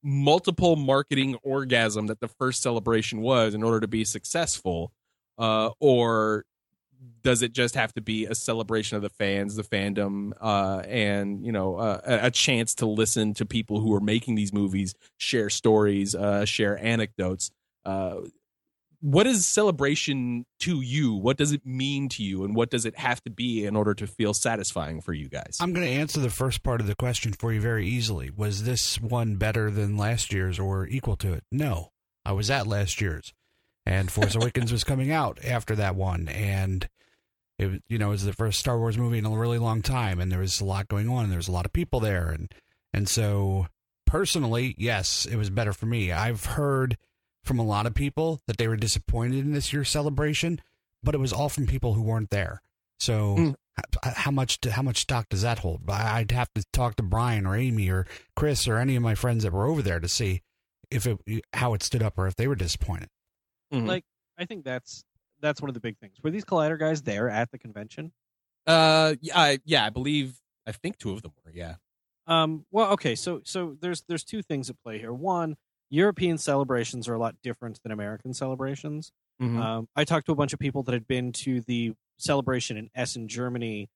multiple marketing orgasm that the first celebration was in order to be successful uh, or does it just have to be a celebration of the fans the fandom uh, and you know uh, a, chance to listen to people who are making these movies share stories uh, share anecdotes uh, what is celebration to you what does it mean to you and what does it have to be in order to feel satisfying for you guys I'm going to answer the first part of the question for you very easily. Was this one better than last year's or equal to it? No. I was at last year's, and Force Awakens was coming out after that one, and it was- you know it was the first Star Wars movie in a really long time, and there was a lot going on, and there was a lot of people there, and and so personally, yes, it was better for me. I've heard from a lot of people that they were disappointed in this year's celebration, but it was all from people who weren't there. So Mm. h- how much how much stock does that hold? I- I'd have to talk to Bryan or Amy or Chris or any of my friends that were over there to see if it how it stood up or if they were disappointed. Mhm. Like I think that's that's one of the big things. Were these Collider guys there at the convention? uh yeah I, yeah I believe I think two of them were yeah Um, well, okay, so so there's there's two things at play here. One, European celebrations are a lot different than American celebrations. Mhm. Um, I talked to a bunch of people that had been to the celebration in Essen, Germany,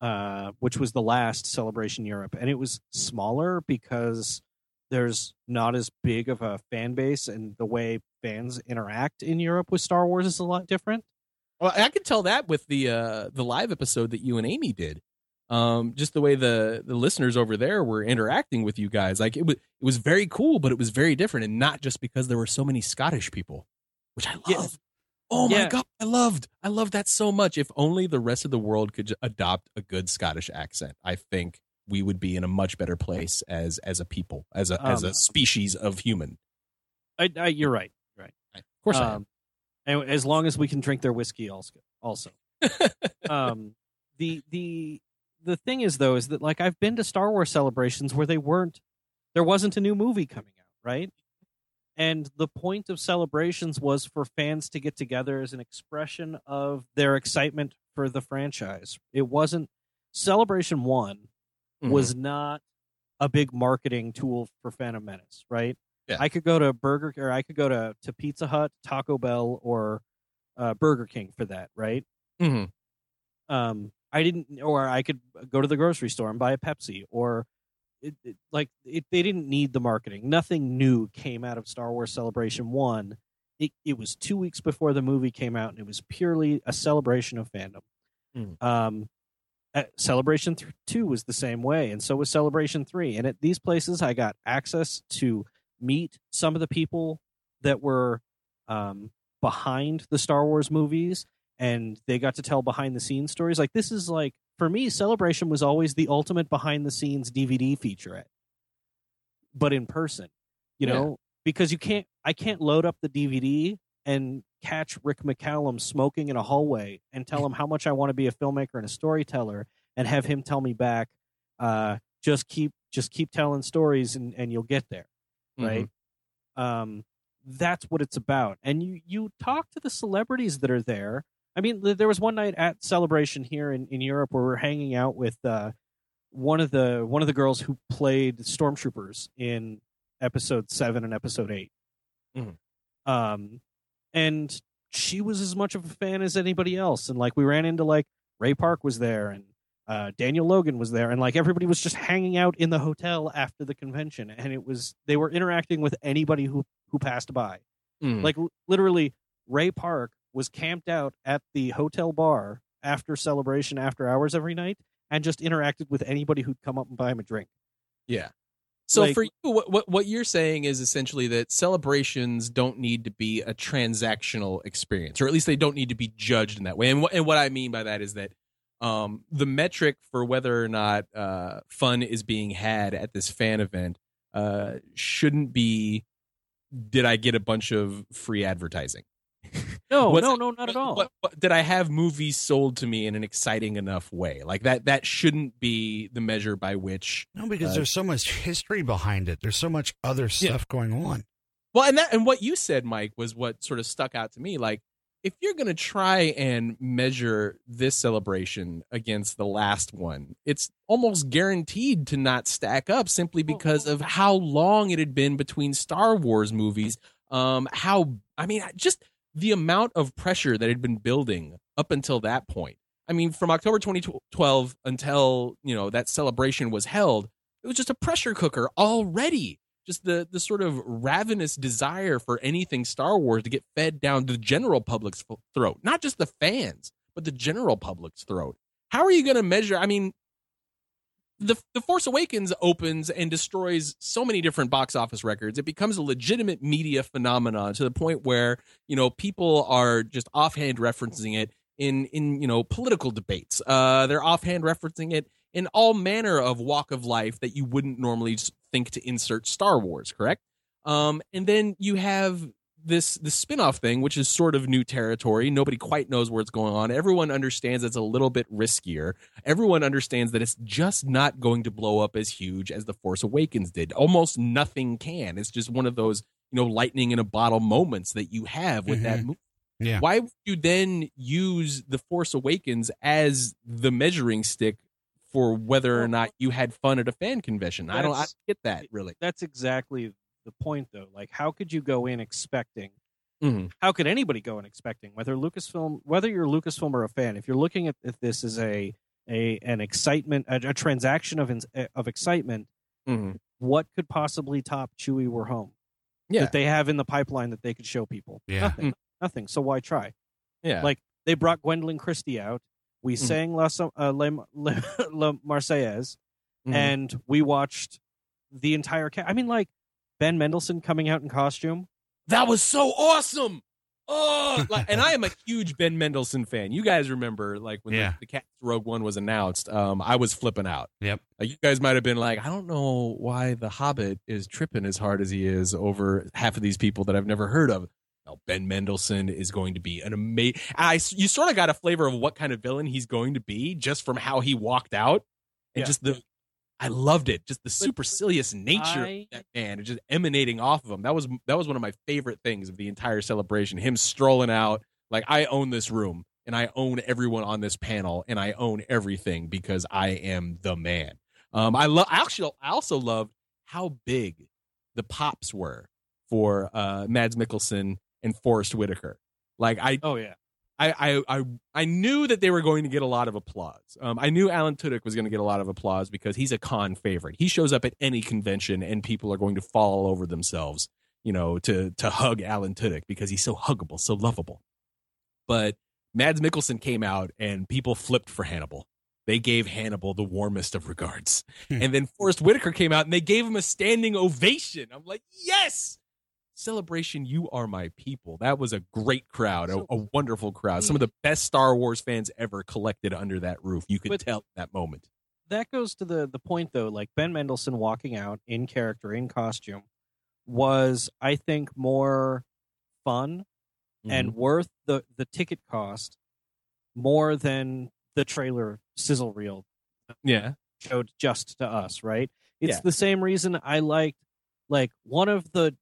uh, which was the last Celebration Europe, and it was smaller because there's not as big of a fan base, and the way fans interact in Europe with Star Wars is a lot different. Well, I could tell that with the uh, the live episode that you and Amy did. Um, just the way the the listeners over there were interacting with you guys, like it was it was very cool, but it was very different, and not just because there were so many Scottish people, which I love. Yeah. Oh my Yeah. god, I loved I loved that so much. If only the rest of the world could adopt a good Scottish accent, I think we would be in a much better place as as a people, as a as Um, a species of human. I, I, you're right, right. Of course, I am. Um, and as long as we can drink their whiskey, also. Also, um, the the the thing is though is that like I've been to Star Wars celebrations where they weren't, there wasn't a new movie coming out, right? And the point of celebrations was for fans to get together as an expression of their excitement for the franchise. It wasn't Celebration One Mm-hmm. was not a big marketing tool for Phantom Menace, right? Yeah. I could go to Burger or I could go to, to Pizza Hut, Taco Bell, or uh, Burger King for that, right? Mhm. Um, I didn't, or I could go to the grocery store and buy a Pepsi, or it, it, like it, they didn't need the marketing. Nothing new came out of Star Wars Celebration One. It, it was two weeks before the movie came out, and it was purely a celebration of fandom. Mm. Um, uh, Celebration th- Two was the same way, and so was Celebration Three. And at these places, I got access to meet some of the people that were um, behind the Star Wars movies, and they got to tell behind the scenes stories. Like this is like for me, Celebration was always the ultimate behind the scenes DVD featurette, but in person. You Yeah. know, because you can't, I can't load up the DVD and catch Rick McCallum smoking in a hallway and tell him how much I want to be a filmmaker and a storyteller, and have him tell me back, uh, just keep, just keep telling stories, and and you'll get there right um that's what it's about and you you talk to the celebrities that are there i mean there was one night at celebration here in, in europe where we're hanging out with uh one of the one of the girls who played stormtroopers in episode 7 and episode 8 Mhm. um and she was as much of a fan as anybody else and like we ran into like ray park was there and uh, Daniel Logan was there, and like everybody was just hanging out in the hotel after the convention, and it was they were interacting with anybody who who passed by. Mhm. Like literally, Ray Park was camped out at the hotel bar after celebration, after hours every night, and just interacted with anybody who'd come up and buy him a drink. Yeah. So Like- for you, what, what what you're saying is essentially that celebrations don't need to be a transactional experience, or at least they don't need to be judged in that way. And what and what I mean by that is that um, the metric for whether or not uh, fun is being had at this fan event uh, shouldn't be did I get a bunch of free advertising? No, Was no, no, not at all. What, what- did I have movies sold to me in an exciting enough way? Like that that shouldn't be the measure by which No, because Uh, there's so much history behind it. There's so much other stuff going on. Well, and that and what you said, Mike, was what sort of stuck out to me. Like, if you're going to try and measure this celebration against the last one, it's almost guaranteed to not stack up simply because of how long it had been between Star Wars movies. Um, how I mean, just the amount of pressure that had been building up until that point. I mean, from October 2012 until you know that celebration was held, it was just a pressure cooker already just the the sort of ravenous desire for anything Star Wars to get fed down the general public's throat, not just the fans, but the general public's throat. How are you going to measure? I mean, the the Force Awakens opens and destroys so many different box office records. It becomes a legitimate media phenomenon to the point where you know people are just offhand referencing it in in you know political debates. Uh, they're offhand referencing it in all manner of walk of life that you wouldn't normally think to insert Star Wars, correct? Um, and then you have this the spin-off thing, which is sort of new territory. Nobody quite knows where it's going on. Everyone understands it's a little bit riskier. Everyone understands that it's just not going to blow up as huge as The Force Awakens did. Almost nothing can. It's just one of those, you know, lightning in a bottle moments that you have with that Mhm. movie. Yeah. Why would you then use The Force Awakens as the measuring stick for whether or not you had fun at a fan convention? I don't I don't get that really. That's exactly the point, though. Like, how could you go in expecting? Mhm. How could anybody go in expecting whether Lucasfilm, whether you're Lucasfilm or a fan, if you're looking at, at this as a a an excitement, a, a transaction of of excitement. Mhm. What could possibly top Chewie We're Home? Yeah. that they have in the pipeline that they could show people. Yeah. Nothing. Nothing. So why try? Yeah. Like they brought Gwendoline Christie out. We Mhm. sang La, uh, La, La, La Marseillaise, Mhm. and we watched the entire. Ca- I mean, like Ben Mendelsohn coming out in costume. That was so awesome. Oh, like, and I am a huge Ben Mendelsohn fan. You guys remember, like when Yeah. the, the Cats Rogue One was announced, um, I was flipping out. Yep. Uh, you guys might have been like, I don't know why the Hobbit is tripping as hard as he is over half of these people that I've never heard of. Now, Ben Mendelsohn is going to be an amazing. I you sort of got a flavor of what kind of villain he's going to be just from how he walked out, and Yeah. just the. I loved it, just the supercilious nature I- of that man, and just emanating off of him. That was that was one of my favorite things of the entire celebration. Him strolling out like I own this room and I own everyone on this panel and I own everything because I am the man. Um, I love. Actually, I also loved how big the pops were for uh, Mads Mikkelsen and Forest Whitaker. Like I, Oh yeah. I, I, I, I knew that they were going to get a lot of applause. Um, I knew Alan Tudyk was going to get a lot of applause because he's a con favorite. He shows up at any convention and people are going to fall all over themselves, you know, to to hug Alan Tudyk because he's so huggable, so lovable. But Mads Mikkelsen came out and people flipped for Hannibal. They gave Hannibal the warmest of regards. and then Forest Whitaker came out and they gave him a standing ovation. I'm like, yes! Celebration, you are my people. That was a great crowd, a, So- a wonderful crowd. Some of the best Star Wars fans ever collected under that roof. You could tell that moment. that goes to the the point though like ben mendelsohn walking out in character in costume was i think more fun and mm-hmm. worth the the ticket cost more than the trailer sizzle reel yeah, showed just to us right it's Yeah. the same reason i liked like one of the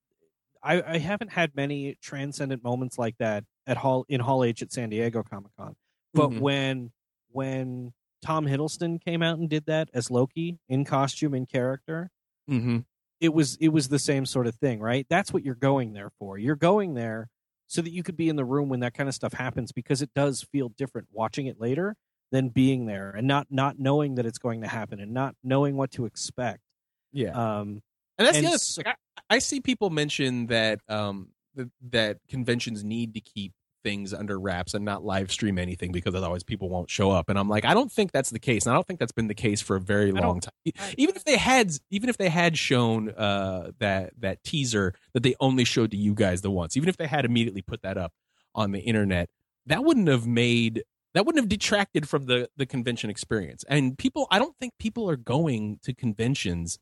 I, I haven't had many transcendent moments like that at hall in hall h at san diego comic-con but Mhm. when when tom hiddleston came out and did that as loki in costume in character mm-hmm. it was it was the same sort of thing right that's what you're going there for you're going there so that you could be in the room when that kind of stuff happens because it does feel different watching it later than being there and not not knowing that it's going to happen and not knowing what to expect yeah. um And that's And the other. so- I, see people mention that um th- that conventions need to keep things under wraps and not live stream anything because otherwise people won't show up. And I'm like, I don't think that's the case, and I don't think that's been the case for a very long time. Even if they had, even if they had shown uh that that teaser that they only showed to you guys the once, even if they had immediately put that up on the internet, that wouldn't have made that wouldn't have detracted from the the convention experience. And people, I don't think people are going to conventions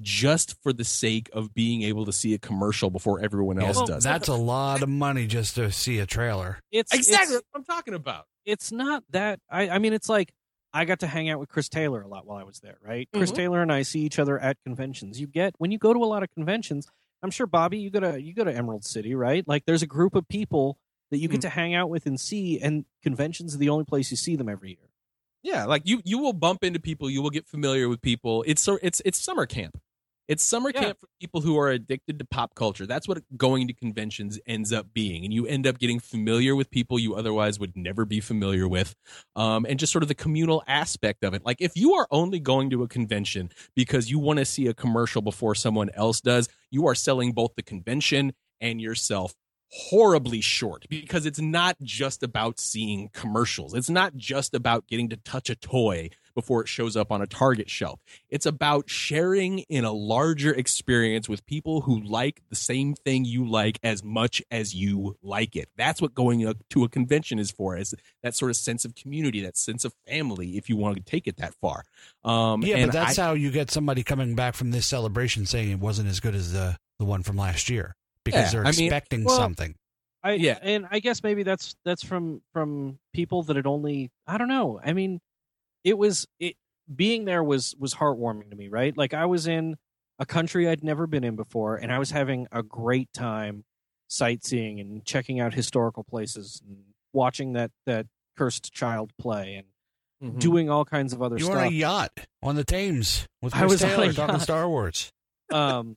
just for the sake of being able to see a commercial before everyone else Well, does. That's a lot of money just to see a trailer. it's exactly it's, what I'm talking about. it's not that I, I mean it's like I got to hang out with Chris Taylor a lot while I was there, right? Chris Mhm. Taylor and I see each other at conventions. You get when you go to a lot of conventions, I'm sure Bobby, you go to you go to Emerald City, right? Like there's a group of people that you get to hang out with and see and conventions are the only place you see them every year. Yeah, like you you will bump into people, you will get familiar with people. It's so it's it's summer camp. It's summer Yeah. camp for people who are addicted to pop culture. That's what going to conventions ends up being, and you end up getting familiar with people you otherwise would never be familiar with, um, and just sort of the communal aspect of it. Like if you are only going to a convention because you want to see a commercial before someone else does, you are selling both the convention and yourself horribly short because it's not just about seeing commercials. It's not just about getting to touch a toy before it shows up on a Target shelf. It's about sharing in a larger experience with people who like the same thing you like as much as you like it. That's what going to a convention is for, is that sort of sense of community, that sense of family, if you want to take it that far. Um, Yeah, and but that's I- how you get somebody coming back from this celebration saying it wasn't as good as the the one from last year because Yeah, they're I mean- expecting well, something. I Yeah. and I guess maybe that's that's from from people that had only I don't know. I mean, it was it being there was was heartwarming to me, right? Like I was in a country I'd never been in before, and I was having a great time sightseeing and checking out historical places and watching that that cursed child play and Mhm. doing all kinds of other You were stuff. on a yacht on the Thames with I Chris was Taylor talking. Star Wars. um,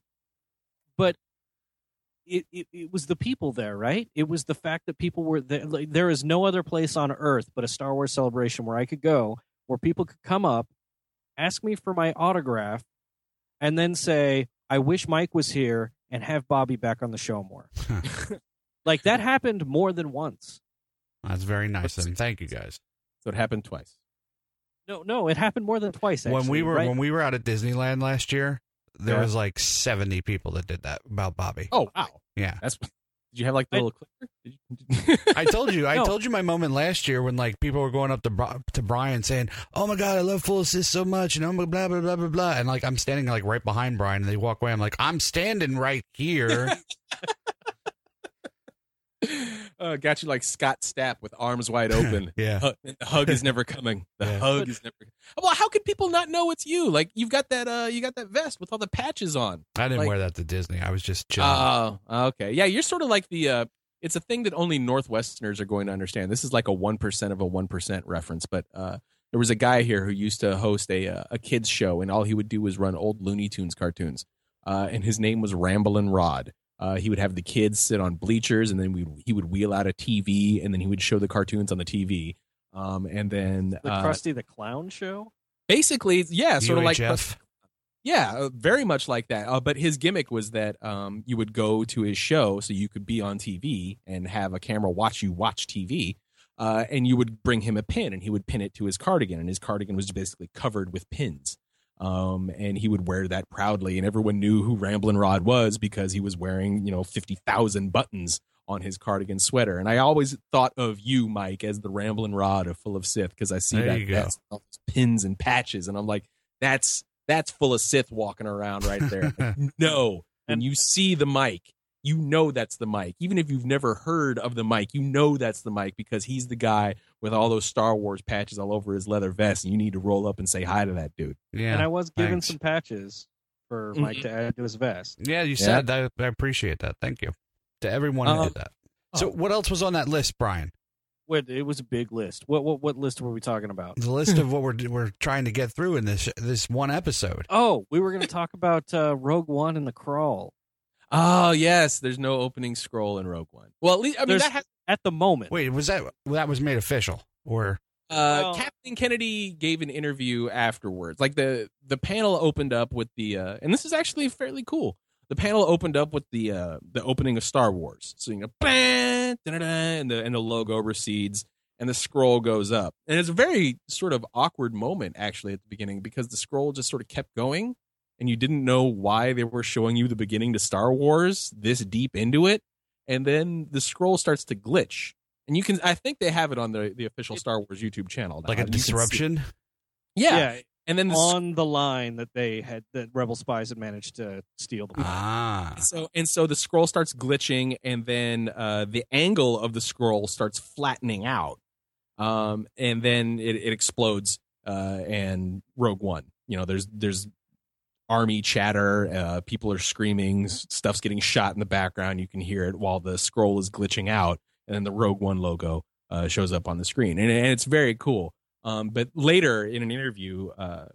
but it, it it was the people there, right? It was the fact that people were there. Like, there is no other place on earth but a Star Wars celebration where I could go, where people could come up, ask me for my autograph, and then say, "I wish Mike was here," and have Bobby back on the show more. like that happened more than once. That's very nice of them. Thank you guys. So it happened twice. No, no, it happened more than twice. Actually, when we were right? when we were out at Disneyland last year, there Yeah. was like seventy people that did that about Bobby. Oh wow, Yeah. that's. Did you have like the I- little clicker? Did you- I told you, I No. told you my moment last year when like people were going up to to Bryan saying, "Oh my god, I love Full of Sith so much," and oh my blah blah blah blah blah, and like I'm standing like right behind Bryan, and they walk away. I'm like, I'm standing right here. uh, got you like Scott Stapp with arms wide open. yeah, Hug, the hug is never coming. The Yeah. hug is never. Well, how could people not know it's you? Like you've got that. Uh, you got that vest with all the patches on. I didn't like- wear that to Disney. I was just chilling. Oh, okay. Yeah, you're sort of like the. Uh, it's a thing that only Northwesterners are going to understand. This is like a one percent of a one percent reference, but uh, there was a guy here who used to host a uh, a kids show, and all he would do was run old Looney Tunes cartoons. Uh, and his name was Ramblin' Rod. Uh, he would have the kids sit on bleachers, and then we he would wheel out a TV, and then he would show the cartoons on the TV. Um, and then the uh, Krusty the Clown show. basically, yeah, sort of like UHF. yeah, uh, very much like that. Uh, but his gimmick was that um, you would go to his show so you could be on TV and have a camera watch you watch TV. Uh, and you would bring him a pin and he would pin it to his cardigan. And his cardigan was basically covered with pins. Um, and he would wear that proudly. And everyone knew who Ramblin' Rod was because he was wearing, you know, 50,000 buttons on his cardigan sweater. And I always thought of you, Mike, as the Ramblin' Rod of Full of Sith because I see There that those pins and patches. And I'm like, that's that's full of Sith walking around right there. Like, no, And- you see the mic, you know that's the mic. Even if you've never heard of the mic, you know that's the mic because he's the guy with all those Star Wars patches all over his leather vest. And you need to roll up and say hi to that dude. yeah, and I was given thanks. some patches for Mhm. Mike to add to his vest. yeah. You said that. I appreciate that. Thank you to everyone who Uh, did that. So, oh. what else was on that list, Bryan? What it was a big list. What what what list were we talking about? The list of what we're we're trying to get through in this this one episode. Oh, we were going to talk about uh, Rogue One and the Crawl Oh yes, there's no opening scroll in Rogue One. Well, at least I mean There's- that has, at the moment. Wait, was that that was made official or? uh, Well- Kathleen Kennedy gave an interview afterwards. Like the the panel opened up with the uh, and this is actually fairly cool. The panel opened up with the uh, the opening of Star Wars. So you know, bang, and the and the logo recedes and the scroll goes up. And it's a very sort of awkward moment actually at the beginning because the scroll just sort of kept going and you didn't know why they were showing you the beginning to Star Wars this deep into it. And then the scroll starts to glitch. And you can I think they have it on the the official Star Wars YouTube channel. now, like a you disruption? Yeah. yeah. And then the on the line that they had that rebel spies had managed to steal the Ah, So and so the scroll starts glitching, and then uh, the angle of the scroll starts flattening out, um, and then it, it explodes. Uh, and Rogue One, you know, there's there's army chatter, uh, people are screaming, stuff's getting shot in the background. You can hear it while the scroll is glitching out, and then the Rogue One logo uh, shows up on the screen, and, and it's very cool. Um, but later in an interview, uh,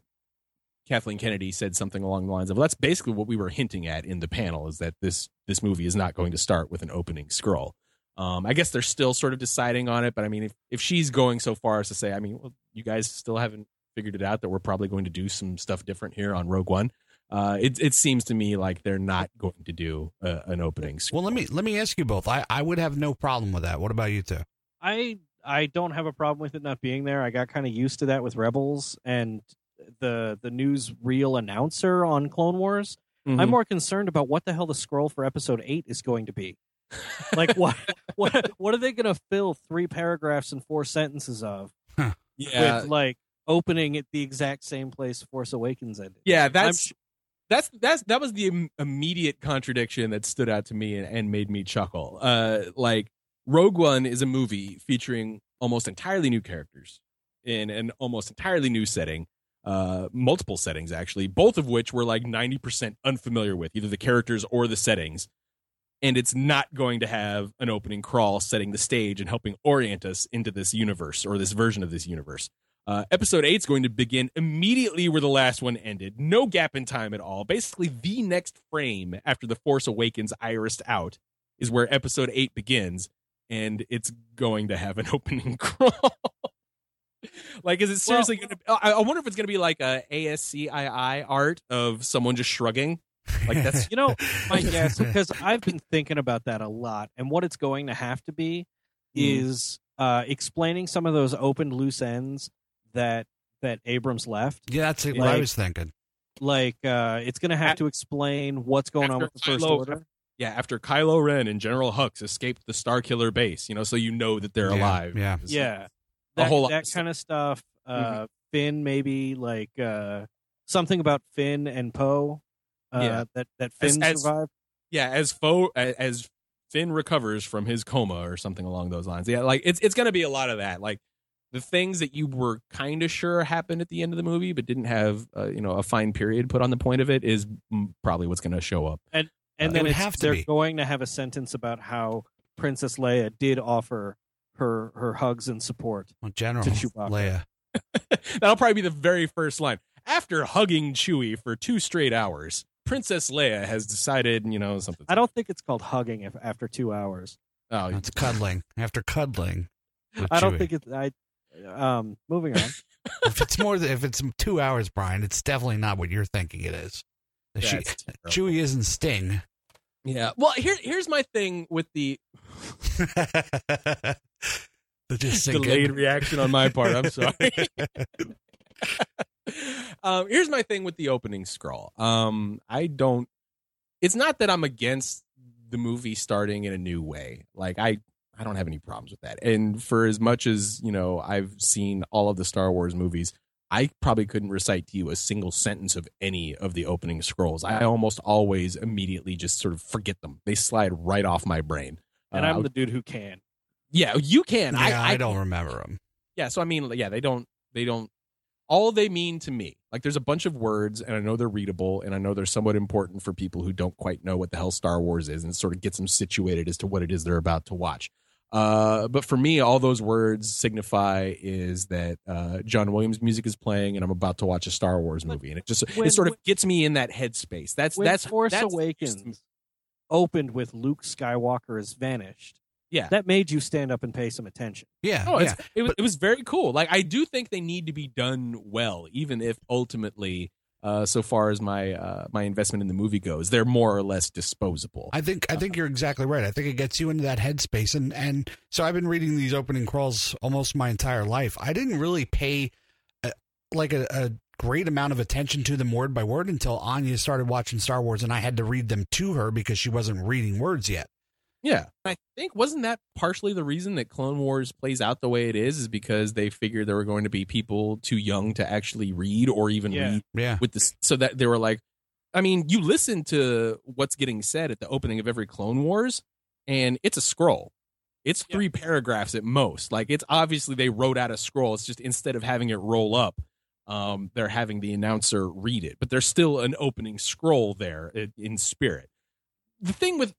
Kathleen Kennedy said something along the lines of, well, "That's basically what we were hinting at in the panel: is that this this movie is not going to start with an opening scroll." Um, I guess they're still sort of deciding on it, but I mean, if if she's going so far as to say, I mean, well, you guys still haven't figured it out that we're probably going to do some stuff different here on Rogue One. Uh, it it seems to me like they're not going to do uh, an opening. Scroll. well, let me let me ask you both. I I would have no problem with that. What about you two? I I don't have a problem with it not being there. I got kind of used to that with Rebels and the the newsreel announcer on Clone Wars. Mhm. I'm more concerned about what the hell the scroll for episode 8 is going to be. Like what what what are they going to fill three paragraphs and four sentences of yeah, with like opening at the exact same place Force Awakens ended? Yeah, I'm that's sh- that's that's that was the Im- immediate contradiction that stood out to me and, and made me chuckle. Uh, like Rogue One is a movie featuring almost entirely new characters in an almost entirely new setting, uh, multiple settings actually, both of which we're like ninety percent unfamiliar with, either the characters or the settings. And it's not going to have an opening crawl setting the stage and helping orient us into this universe or this version of this universe. Uh, episode 8 is going to begin immediately where the last one ended. No gap in time at all. Basically, the next frame after The Force Awakens irised out is where episode 8 begins, and it's going to have an opening crawl. like, is it seriously gonna? I I wonder if it's gonna be like a ASCII art of someone just shrugging. Like that's You know, my guess because I've been thinking about that a lot, and what it's going to have to be Mm. is uh, explaining some of those open loose ends that that Abrams left. Yeah, that's what I was thinking. Like uh, it's going to have At- to explain what's going on with the First Kylo- Order. yeah. After Kylo Ren and General Hux escaped the Starkiller base, you know, so you know that they're Yeah, alive. yeah. It's- Yeah, a that, whole that kind of stuff. Uh, Mhm. Finn maybe like uh, something about Finn and Poe. Uh, Yeah. that that Finn as- survived. yeah. As Fo as Finn recovers from his coma or something along those lines. Yeah, like it's it's gonna be a lot of that. Like the things that you were kind of sure happened at the end of the movie, but didn't have uh, you know a fine period put on the point of it, is probably what's gonna show up. And It then would it's, have to they're be. going to have a sentence about how Princess Leia did offer her her hugs and support. Well, General To Chewbacca. Leia. That'll probably be the very first line. After hugging Chewie for two straight hours, Princess Leia has decided, you know, something. I don't think it's called hugging if after two hours. Oh, It's cuddling. After cuddling. I don't Chewie. think it's. I um moving on. if it's more than if it's two hours, Bryan, it's definitely not what you're thinking it is. She, that's terrible. Chewie isn't Sting. Yeah. Well, here here's my thing with the the delayed reaction on my part. I'm sorry. um, here's my thing with the opening scroll. Um, I don't. It's not that I'm against the movie starting in a new way. Like I, I don't have any problems with that. And for as much as you know, I've seen all of the Star Wars movies. I probably couldn't recite to you a single sentence of any of the opening scrolls. I almost always immediately just sort of forget them. They slide right off my brain. And Uh, I'm the dude who can. yeah, you can. Yeah, I, I, don't remember them. yeah so i mean yeah they don't they don't all they mean to me like there's a bunch of words and i know they're readable and i know they're somewhat important for people who don't quite know what the hell star wars is and it sort of gets them situated as to what it is they're about to watch uh, but for me all those words signify is that uh, john williams music is playing and i'm about to watch a star wars movie and it just when- it sort of gets me in that headspace that's When that's Force that's Awakens opened with Luke Skywalker has vanished. yeah That made you stand up and pay some attention. Yeah, Oh, yeah. it, was, it was very cool. Like I do think they need to be done well, even if ultimately, uh, so far as my uh, my investment in the movie goes, they're more or less disposable. I think I think you're exactly right. I think it gets you into that headspace, and and so I've been reading these opening crawls almost my entire life. I didn't really pay a, like a, a great amount of attention to them word by word until Anya started watching Star Wars, and I had to read them to her because she wasn't reading words yet. Yeah, I think wasn't that partially the reason that Clone Wars plays out the way it is, is because they figured there were going to be people too young to actually read or even Yeah. read Yeah, with this, so that they were like, I mean, you listen to what's getting said at the opening of every Clone Wars, and it's a scroll. It's three paragraphs at most. Like it's obviously they wrote out a scroll. It's just instead of having it roll up, um, they're having the announcer read it. But there's still an opening scroll there in, in spirit. The thing with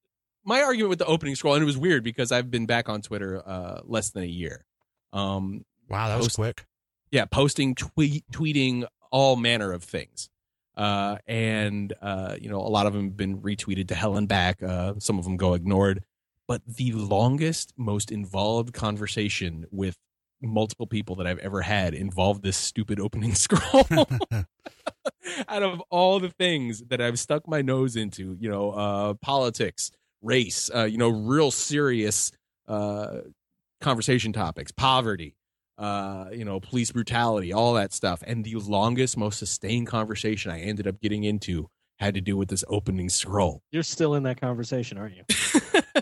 my argument with the opening scroll, and it was weird because I've been back on Twitter uh, less than a year. Um, wow, that was quick. yeah, posting, tweet, tweeting all manner of things. Uh, and, uh, you know, a lot of them have been retweeted to hell and back. Uh, some of them go ignored. But the longest, most involved conversation with multiple people that I've ever had involved this stupid opening scroll. Out of all the things that I've stuck my nose into, you know, uh, politics, race, uh, you know, real serious uh, conversation topics, poverty, uh, you know, police brutality, all that stuff. And the longest, most sustained conversation I ended up getting into had to do with this opening scroll. You're still in that conversation, aren't you?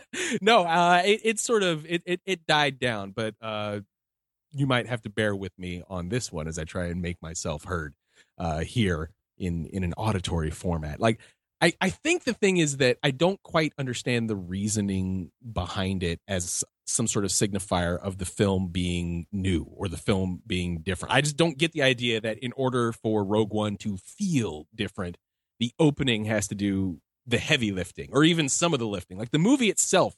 no, uh, it, it sort of it, it it died down, but uh, you might have to bear with me on this one as I try and make myself heard uh, here in in an auditory format. Like I, I think the thing is that I don't quite understand the reasoning behind it as some sort of signifier of the film being new or the film being different. I just don't get the idea that in order for Rogue One to feel different, the opening has to do the heavy lifting or even some of the lifting. Like the movie itself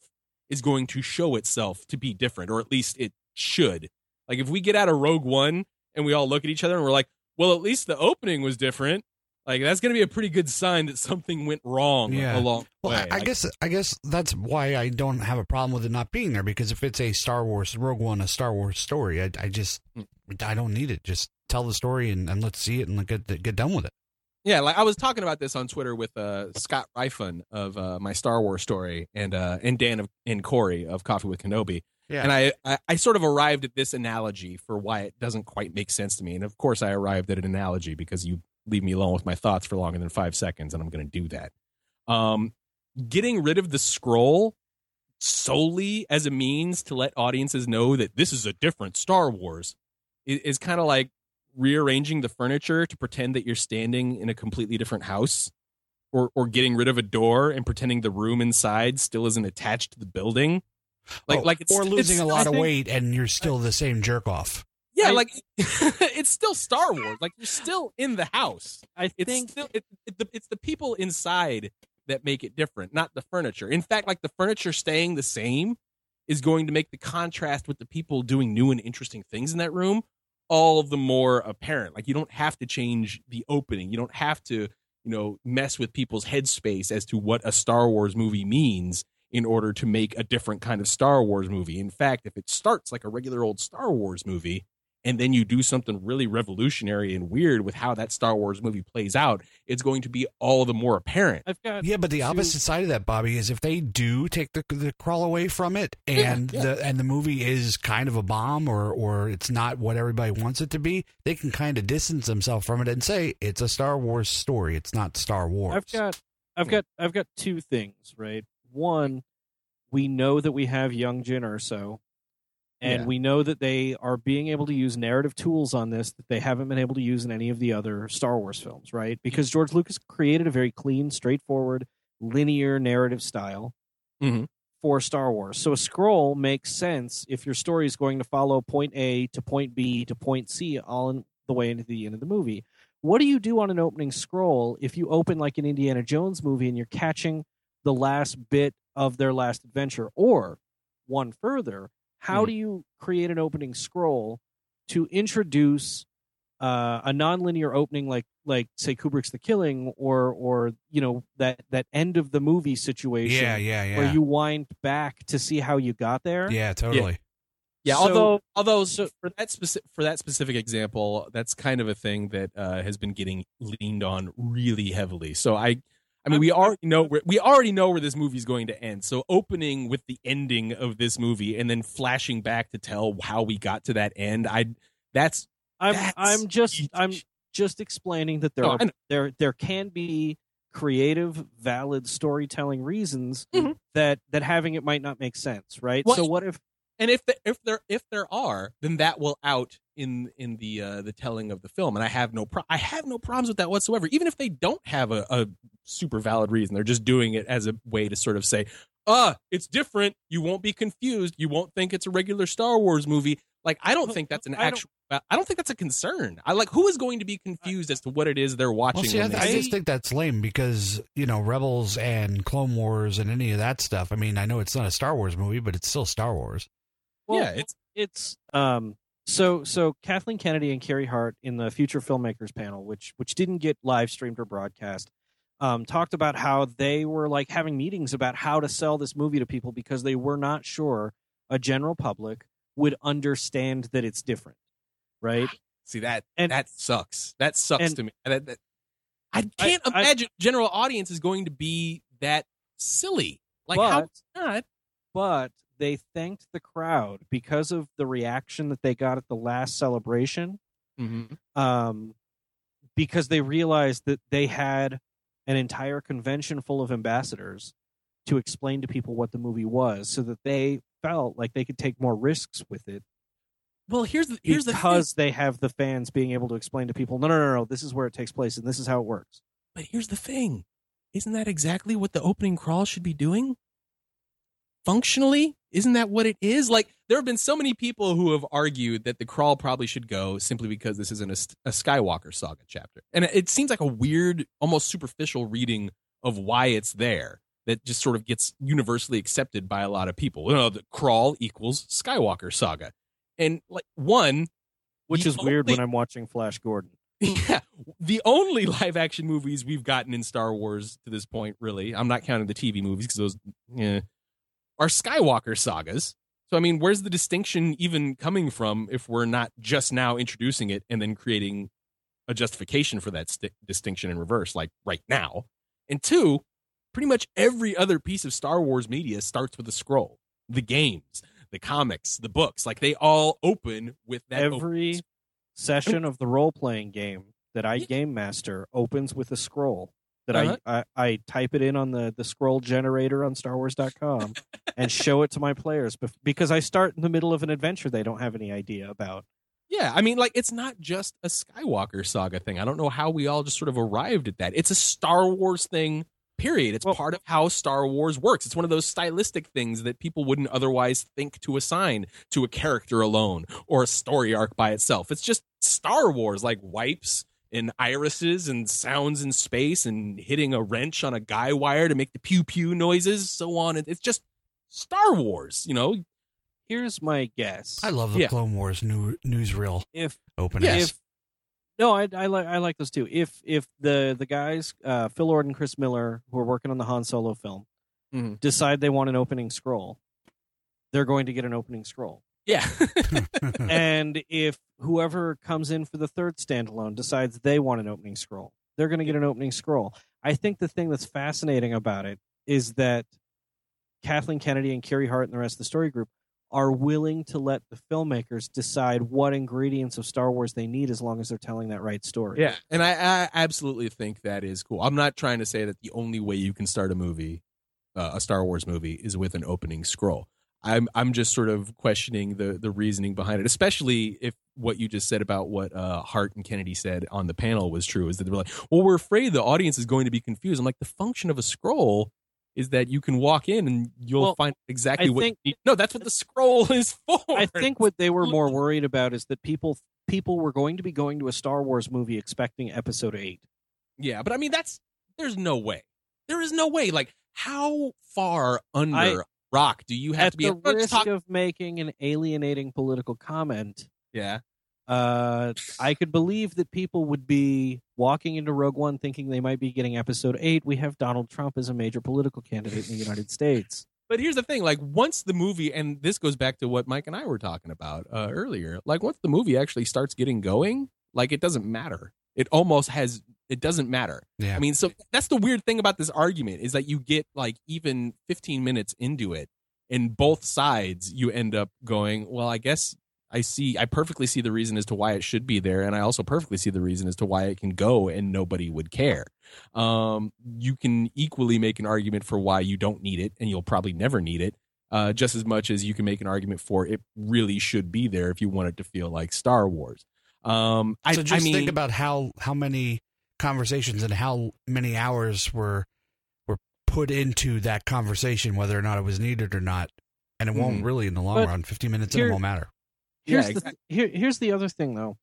is going to show itself to be different, or at least it should. Like if we get out of Rogue One and we all look at each other and we're like, well, at least the opening was different. Like that's going to be a pretty good sign that something went wrong Yeah. along Well, way. I, I guess I guess that's why I don't have a problem with it not being there because if it's a Star Wars Rogue One, a Star Wars story, I, I just I don't need it. Just tell the story and, and let's see it and get get done with it. Yeah, like I was talking about this on Twitter with uh, Scott Ryfun of uh, my Star Wars story and uh, and Dan of, and Corey of Coffee with Kenobi. Yeah. And I, I, I sort of arrived at this analogy for why it doesn't quite make sense to me. And of course, I arrived at an analogy because you leave me alone with my thoughts for longer than five seconds, and I'm going to do that. Um, getting rid of the scroll solely as a means to let audiences know that this is a different Star Wars is, is kind of like rearranging the furniture to pretend that you're standing in a completely different house. Or, or getting rid of a door and pretending the room inside still isn't attached to the building, like Oh, like it's or losing a lot of weight and you're still the same jerk off. Yeah, I- like it's still Star Wars. Like you're still in the house. I It's think still it, it, the, it's the people inside that make it different, not the furniture. In fact, like the furniture staying the same is going to make the contrast with the people doing new and interesting things in that room all the more apparent. Like you don't have to change the opening. You don't have to, you know, mess with people's headspace as to what a Star Wars movie means in order to make a different kind of Star Wars movie. In fact, if it starts like a regular old Star Wars movie and then you do something really revolutionary and weird with how that Star Wars movie plays out, it's going to be all the more apparent. I've got Yeah, but the two- opposite side of that, Bobby, is if they do take the the crawl away from it, and yeah. the and the movie is kind of a bomb, or or it's not what everybody wants it to be, they can kind of distance themselves from it and say it's a Star Wars story. It's not Star Wars. I've got I've got I've got two things, right? One, we know that we have young Jyn Erso, and Yeah. we know that they are being able to use narrative tools on this that they haven't been able to use in any of the other Star Wars films, right? Because George Lucas created a very clean, straightforward, linear narrative style Mhm. for Star Wars. So a scroll makes sense if your story is going to follow point A to point B to point C all in the way into the end of the movie. What do you do on an opening scroll if you open like an Indiana Jones movie and you're catching the last bit of their last adventure? Or one further, how Mhm. do you create an opening scroll to introduce uh, a nonlinear opening like like say Kubrick's The Killing or or you know that that end of the movie situation yeah, yeah, yeah, where you wind back to see how you got there? yeah, totally. Yeah, So- although although so for that specific for that specific example, that's kind of a thing that uh, has been getting leaned on really heavily. So I, I mean, we already know where we already know where this movie's going to end. So opening with the ending of this movie and then flashing back to tell how we got to that end, I that's I'm That's I'm just huge. I'm just explaining that there are there there can be creative valid storytelling reasons Mhm. that that having it might not make sense, right? Well, so what if and if the, if there if there are, then that will out in in the uh, the telling of the film, and I have no pro- I have no problems with that whatsoever. Even if they don't have a, a super valid reason, they're just doing it as a way to sort of say, "Uh, it's different. You won't be confused. You won't think it's a regular Star Wars movie." Like I don't think that's an I don't- actual. I don't think that's a concern. I like who is going to be confused as to what it is they're watching. Well, see, I, they I see- just think that's lame because you know Rebels and Clone Wars and any of that stuff. I mean, I know it's not a Star Wars movie, but it's still Star Wars. Well, yeah, it's it's um so so Kathleen Kennedy and Kiri Hart in the Future Filmmakers panel, which which didn't get live streamed or broadcast, um, talked about how they were like having meetings about how to sell this movie to people because they were not sure a general public would understand that it's different, right? see that And- that sucks. That sucks and- to me. That- that- I can't I- imagine general audience is going to be that silly. Like But- how not? but they thanked the crowd because of the reaction that they got at the last celebration Mm-hmm. um, because they realized that they had an entire convention full of ambassadors to explain to people what the movie was so that they felt like they could take more risks with it Well, here's the here's the because they have the fans being able to explain to people no no no no this is where it takes place and this is how it works But here's the thing. Isn't that exactly what the opening crawl should be doing? Functionally, isn't that what it is? Like there have been so many people who have argued that the crawl probably should go simply because this isn't a, a Skywalker saga chapter, and it seems like a weird, almost superficial reading of why it's there that just sort of gets universally accepted by a lot of people. You know, the crawl equals Skywalker saga, and like one, which is weird when i'm watching flash gordon. Yeah, the only live action movies we've gotten in Star Wars to this point, really, I'm not counting the TV movies because those eh, are Skywalker sagas. So, I mean, where's the distinction even coming from if we're not just now introducing it and then creating a justification for that sti- distinction in reverse, like right now? And two, pretty much every other piece of Star Wars media starts with a scroll. The games, the comics, the books, like they all open with that. Every session of the role playing game that I game master opens with a scroll that Uh-huh. I, I I type it in on the the scroll generator on StarWars.com and show it to my players bef- because I start in the middle of an adventure they don't have any idea about. Yeah, I mean, like it's not just a Skywalker saga thing. I don't know how we all just sort of arrived at that. It's a Star Wars thing. Period. It's Well- part of how Star Wars works. It's one of those stylistic things that people wouldn't otherwise think to assign to a character alone or a story arc by itself. It's just Star Wars, like wipes and irises and sounds in space and hitting a wrench on a guy wire to make the pew pew noises, so on. It's just Star Wars, you know. Here's my guess. I love the Yeah. Clone Wars new newsreel if openings. if no, I, I like I like those too. If if the the guys uh, Phil Lord and Chris Miller who are working on the Han Solo film Mhm. decide they want an opening scroll, they're going to get an opening scroll. Yeah. and if whoever comes in for the third standalone decides they want an opening scroll, they're going to get an opening scroll. I think the thing that's fascinating about it is that Kathleen Kennedy and Kiri Hart and the rest of the story group are willing to let the filmmakers decide what ingredients of Star Wars they need as long as they're telling that right story. Yeah, and I, I absolutely think that is cool. I'm not trying to say that the only way you can start a movie, uh, a Star Wars movie, is with an opening scroll. I'm I'm just sort of questioning the the reasoning behind it, especially if what you just said about what uh, Hart and Kennedy said on the panel was true. Is that they were like, well, we're afraid the audience is going to be confused. I'm like, the function of a scroll is that you can walk in and you'll Well, find exactly I what. think- you need. No, that's what the scroll is for. I think what they were more worried about is that people people were going to be going to a Star Wars movie expecting episode 8. Yeah, but I mean that's there's no way. There is no way. Like how far under I- rock do you have At to be? the Let's risk talk- of making an alienating political comment, yeah. uh, I could believe that people would be walking into Rogue One thinking they might be getting episode 8. We have Donald Trump as a major political candidate in the United States. But here's the thing: like once the movie, and this goes back to what Mike and I were talking about uh, earlier. Like once the movie actually starts getting going, like it doesn't matter. It almost has. It doesn't matter. yeah. I mean, so that's the weird thing about this argument is that you get like even 15 minutes into it, and both sides you end up going, well, I guess I see, I perfectly see the reason as to why it should be there, and I also perfectly see the reason as to why it can go and nobody would care. Um, you can equally make an argument for why you don't need it, and you'll probably never need it. Uh, just as much as you can make an argument for it really should be there if you want it to feel like Star Wars. Um, I, so just I mean, think about how how many conversations and how many hours were were put into that conversation, whether or not it was needed or not, and it won't Mhm. really in the long But run. Fifteen minutes in here- it won't matter. Yeah, Here's the here, here's the other thing though.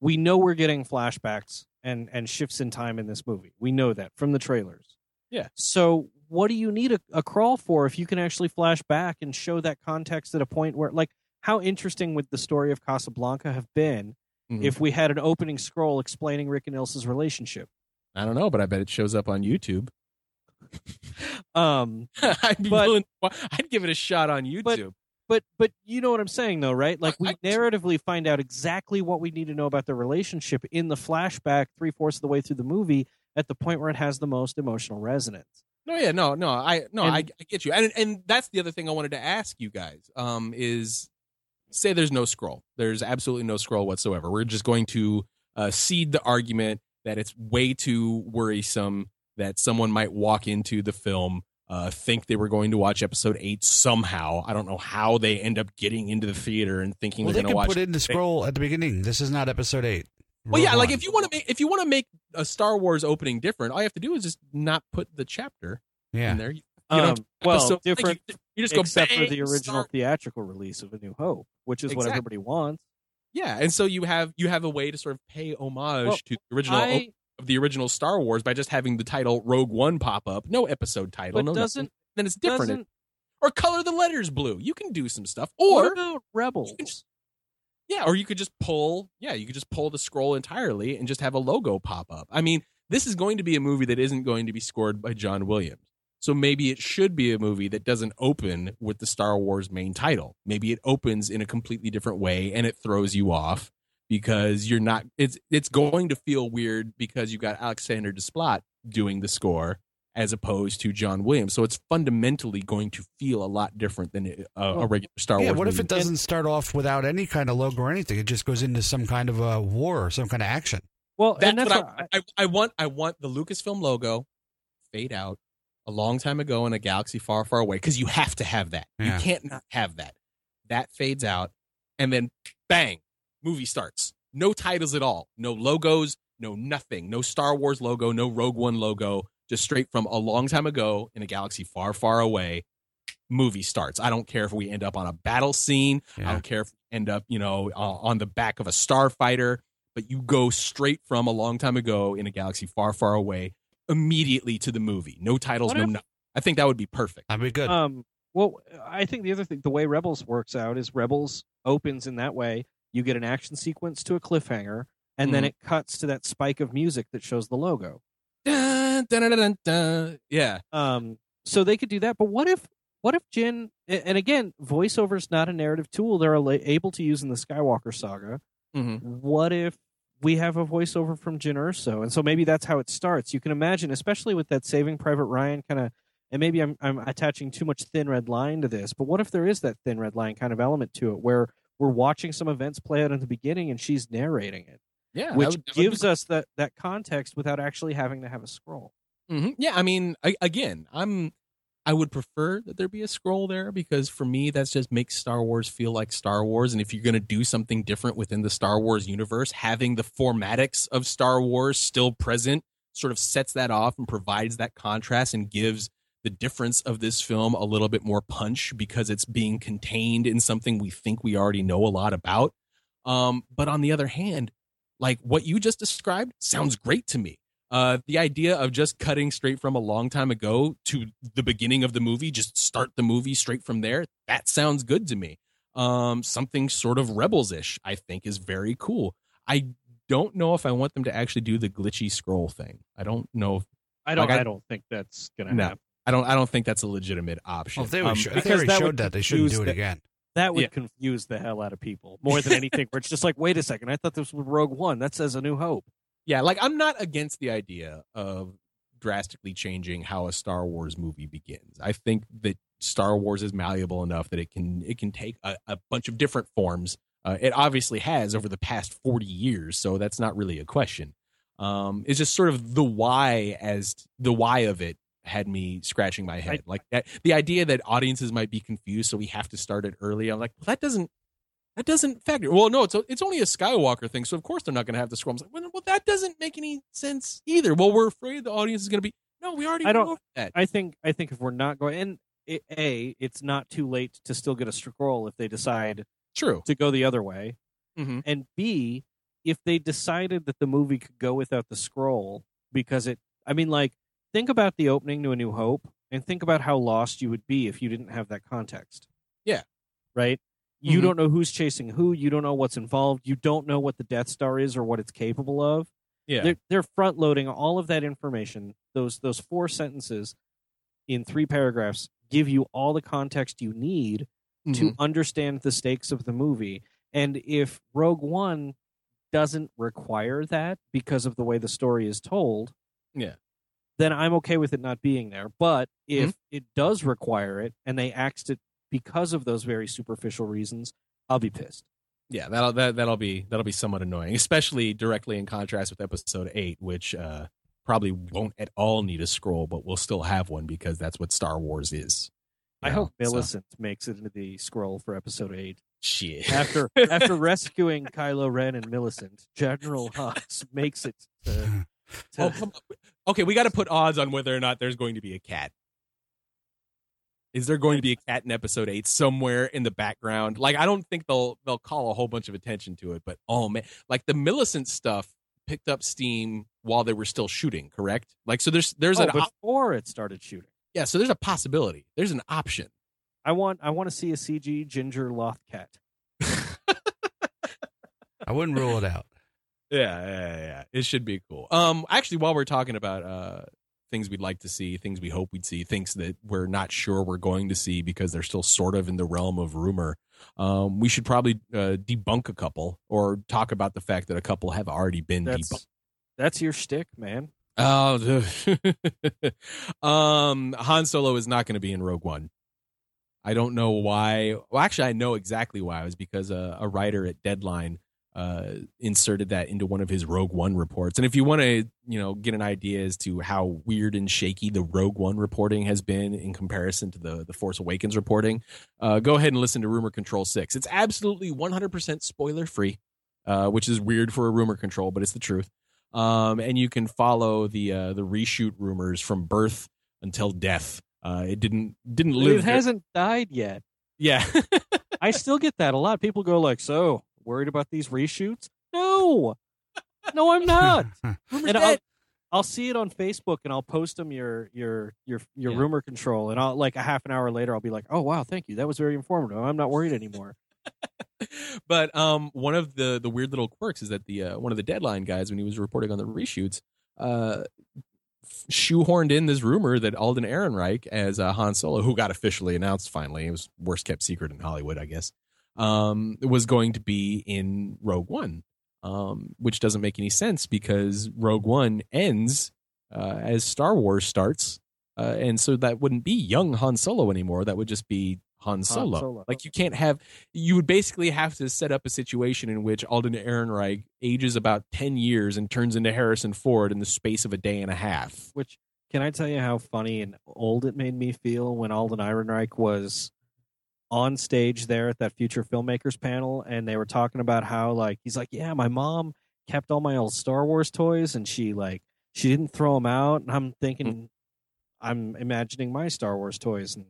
We know we're getting flashbacks and and shifts in time in this movie. We know that from the trailers. Yeah. So what do you need a, a crawl for if you can actually flash back and show that context at a point where like how interesting would the story of Casablanca have been Mhm. if we had an opening scroll explaining Rick and Ilsa's relationship? I don't know, but I bet it shows up on YouTube. Um I'd be But- willing. I'd give it a shot on YouTube. but but you know what I'm saying though, right? Like we narratively find out exactly what we need to know about the relationship in the flashback three fourths of the way through the movie at the point where it has the most emotional resonance. no, yeah, no, no. I no, And- I, I get you, and and that's the other thing I wanted to ask you guys. Um, is say there's no scroll. There's absolutely no scroll whatsoever. We're just going to uh, cede the argument that it's way too worrisome that someone might walk into the film. Uh, think they were going to watch episode eight somehow. I don't know how they end up getting into the theater and thinking Well, they they're can going to watch. put in the scroll at the beginning. This is not episode eight. Well, yeah, Rogue like if you want to make if you want to make a Star Wars opening different, all you have to do is just not put the chapter yeah. in there. You, you don't Um, well, episode- like, different you, just go except for the original Star- theatrical release of A New Hope, which is what everybody wants. yeah, and so you have you have a way to sort of pay homage Well, to the original I, of the original Star Wars by just having the title Rogue One pop up, no episode title, no doesn't nothing. Then it's different, or color the letters blue. You can do some stuff, or about Rebels? Yeah, or you could just pull, yeah, you could just pull the scroll entirely and just have a logo pop up. I mean, this is going to be a movie that isn't going to be scored by John Williams. So maybe it should be a movie that doesn't open with the Star Wars main title. Maybe it opens in a completely different way and it throws you off because you're not it's it's going to feel weird because you've got Alexander Desplat doing the score as opposed to John Williams. So it's fundamentally going to feel a lot different than a, a regular Star yeah, Wars. Yeah, what if it doesn't start off without any kind of logo or anything? It just goes into some kind of a war or some kind of action. Well, That's, and that's what what I, I, I want. I want the Lucasfilm logo fade out a long time ago in a galaxy far, far away because you have to have that. Yeah. You can't not have that. That fades out, and then bang, movie starts. No titles at all. No logos. No nothing. No Star Wars logo. No Rogue One logo. Just straight from a long time ago in a galaxy far, far away. Movie starts. I don't care if we end up on a battle scene. I don't care if we end up, you know, uh, on the back of a starfighter but you go straight from a long time ago in a galaxy far, far away immediately to the movie. No titles, What no if- nothing. I think that would be perfect. That'd be good. Um, well, I think the other thing, the way Rebels works out is Rebels opens in that way. You get an action sequence to a cliffhanger, and then Mhm. it cuts to that spike of music that shows the logo. Dun, dun, dun, dun, dun. Yeah. Um, so they could do that. But what if, what if Jyn? And again, voiceover is not a narrative tool they're able to use in the Skywalker saga. hmm What if we have a voiceover from Jyn Erso? And so maybe that's how it starts. You can imagine, especially with that Saving Private Ryan kind of. And maybe I'm I'm attaching too much thin red line to this, but what if there is that thin red line kind of element to it, where we're watching some events play out in the beginning and she's narrating it, Yeah. which would- gives us that that context without actually having to have a scroll. hmm Yeah, I mean, I, again, I'm. I would prefer that there be a scroll there because for me, that's just makes Star Wars feel like Star Wars. And if you're going to do something different within the Star Wars universe, having the formatics of Star Wars still present sort of sets that off and provides that contrast and gives the difference of this film a little bit more punch because it's being contained in something we think we already know a lot about. Um, but on the other hand, like what you just described sounds great to me. Uh, the idea of just cutting straight from a long time ago to the beginning of the movie, just start the movie straight from there, that sounds good to me. Um, something sort of rebels ish, I think, is very cool. I don't know if I want them to actually do the glitchy scroll thing. I don't know. If, I don't Like, I- I, don't think that's gonna No. happen. I don't. I don't think that's a legitimate option. well, if they, were Um, sho- if they already that showed that, they shouldn't do it the- again. That would Yeah. confuse the hell out of people more than anything. where it's just like, wait a second, I thought this was Rogue One. That says A New Hope. Yeah, like I'm not against the idea of drastically changing how a Star Wars movie begins. I think that Star Wars is malleable enough that it can it can take a, a bunch of different forms. Uh, it obviously has over the past 40 years, so that's not really a question. Um, it's just sort of the why as the why of it had me scratching my head. like that, the idea that audiences might be confused, so we have to start it early. I'm like, well, that doesn't that doesn't factor. Well, no, it's a, it's only a Skywalker thing, so of course they're not going to have the scroll. I'm like, well, well, that doesn't make any sense either. Well, we're afraid the audience is going to be. No, we already I don't- know that. I think I think if we're not going, and it, a, it's not too late to still get a scroll if they decide True. to go the other way, hmm and b, if they decided that the movie could go without the scroll because it. I mean, like think about the opening to A New Hope, and think about how lost you would be if you didn't have that context. Yeah. Right. You Mhm. don't know who's chasing who. You don't know what's involved. You don't know what the Death Star is or what it's capable of. Yeah. they're, they're front loading all of that information those those four sentences in three paragraphs give you all the context you need Mm-hmm. to understand the stakes of the movie and if rogue one doesn't require that because of the way the story is told Yeah. then i'm okay with it not being there but if Mm-hmm. it does require it and they axed it because of those very superficial reasons i'll be pissed Yeah, that'll that, that'll be that'll be somewhat annoying, especially directly in contrast with episode eight, which uh, probably won't at all need a scroll, but we'll still have one because that's what Star Wars is. i know, hope so- millicent makes it into the scroll for episode 8 Shit. after after rescuing Kylo Ren and Millicent, General Hux makes it to, to Oh, come on. Okay, we got to put odds on whether or not there's going to be a cat. Is there going to be a cat in episode eight somewhere in the background? Like, I don't think they'll they'll call a whole bunch of attention to it, but oh man, like the Millicent stuff picked up steam while they were still shooting. Correct? Like, so there's there's oh, an op- before it started shooting. yeah, so there's a possibility. There's an option. I want I want to see a CG ginger loth cat. I wouldn't rule it out. Yeah, yeah, yeah. It should be cool. Um, actually, while we're talking about uh things we'd like to see, things we hope we'd see, things that we're not sure we're going to see because they're still sort of in the realm of rumor, um, we should probably uh, debunk a couple or talk about the fact that a couple have already been That's debunked. that's your shtick, man. Oh, um, Han Solo is not going to be in Rogue One. I don't know why. Well, actually, I know exactly why. It was because a, a writer at Deadline uh, inserted that into one of his Rogue One reports. And if you want to, you know, get an idea as to how weird and shaky the Rogue One reporting has been in comparison to the the Force Awakens reporting, uh, go ahead and listen to Rumor Control Six. It's absolutely 100% spoiler free, uh, which is weird for a rumor control, but it's the truth. Um, and you can follow the uh, the reshoot rumors from birth until death. Uh, it didn't didn't live. It hasn't died yet. Yeah. I still get that a lot. People go like, "So worried about these reshoots?" No, no, I'm not. and I'll, I'll see it on Facebook and I'll post them your your your your Yeah. rumor control, and I'll like a half an hour later I'll be like, "Oh wow, thank you. That was very informative. I'm not worried anymore." but um, one of the the weird little quirks is that the uh, one of the deadline guys when he was reporting on the reshoots uh shoehorned in this rumor that Alden Ehrenreich as uh, Han Solo who got officially announced finally it was worst kept secret in Hollywood I guess um was going to be in Rogue One um which doesn't make any sense because Rogue One ends uh, as Star Wars starts uh, and so that wouldn't be young Han Solo anymore that would just be Han Solo. Solo. like you can't have you would basically have to set up a situation in which Alden Ehrenreich ages about 10 years and turns into Harrison Ford in the space of a day and a half. Which can I tell you how funny and old it made me feel when Alden Ehrenreich was on stage there at that future filmmakers panel and they were talking about how like he's like yeah my mom kept all my old star wars toys and she like she didn't throw them out and i'm thinking mm-hmm. i'm imagining my star wars toys and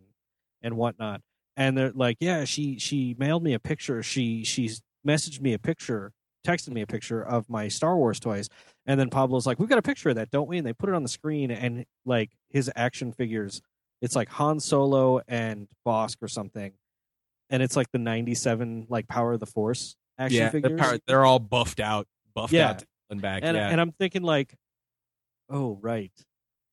and whatnot. And they're like yeah she she mailed me a picture. She she's messaged me a picture texted me a picture of my star wars toys. And then pablo's like we've got a picture of that don't we? And they put it on the screen and like his action figures it's like han solo and Bossk or something and it's like the 97 like power of the force action yeah, figures they're, they're all buffed out, buffed Yeah. out and back. and, yeah. and i'm thinking like oh right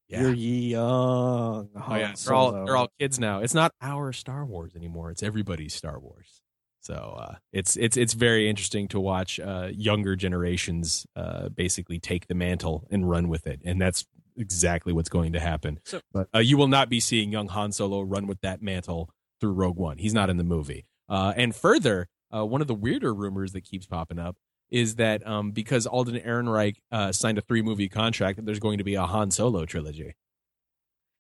yeah. you're young Oh yeah, they're all they're all kids now. It's not our Star Wars anymore. It's everybody's Star Wars. So uh, it's it's it's very interesting to watch uh, younger generations uh, basically take the mantle and run with it, and that's exactly what's going to happen. So- but uh, you will not be seeing young Han Solo run with that mantle through Rogue One. He's not in the movie. Uh, and further, uh, one of the weirder rumors that keeps popping up is that um, because Alden Ehrenreich uh, signed a three movie contract, that there's going to be a Han Solo trilogy.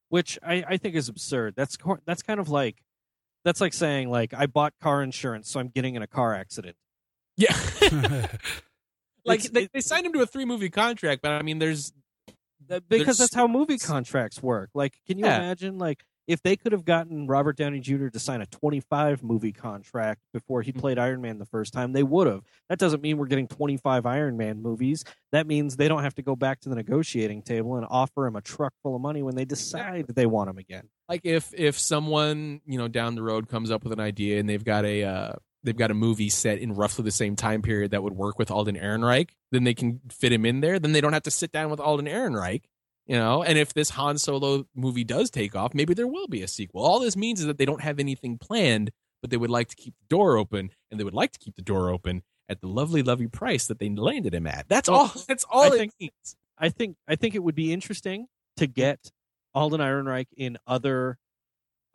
which I, I think is absurd. That's that's kind of like that's like saying like I bought car insurance, so I'm getting in a car accident. Yeah. like they, they signed him to a three movie contract, but I mean, there's because There's- that's how movie contracts work. Like, can you Yeah. imagine like if they could have gotten Robert Downey Jr. to sign a 25 movie contract before he played Iron Man the first time, they would have. That doesn't mean we're getting 25 Iron Man movies. That means they don't have to go back to the negotiating table and offer him a truck full of money when they decide they want him again. like if if someone you know down the road comes up with an idea and they've got a uh, they've got a movie set in roughly the same time period that would work with Alden Ehrenreich, then they can fit him in there. Then they don't have to sit down with Alden Ehrenreich. You know, and if this Han Solo movie does take off, maybe there will be a sequel. All this means is that they don't have anything planned, but they would like to keep the door open, and they would like to keep the door open at the lovely, lovely price that they landed him at. That's Well, all. That's all I it think- means. I think I think it would be interesting to get Alden Ehrenreich in other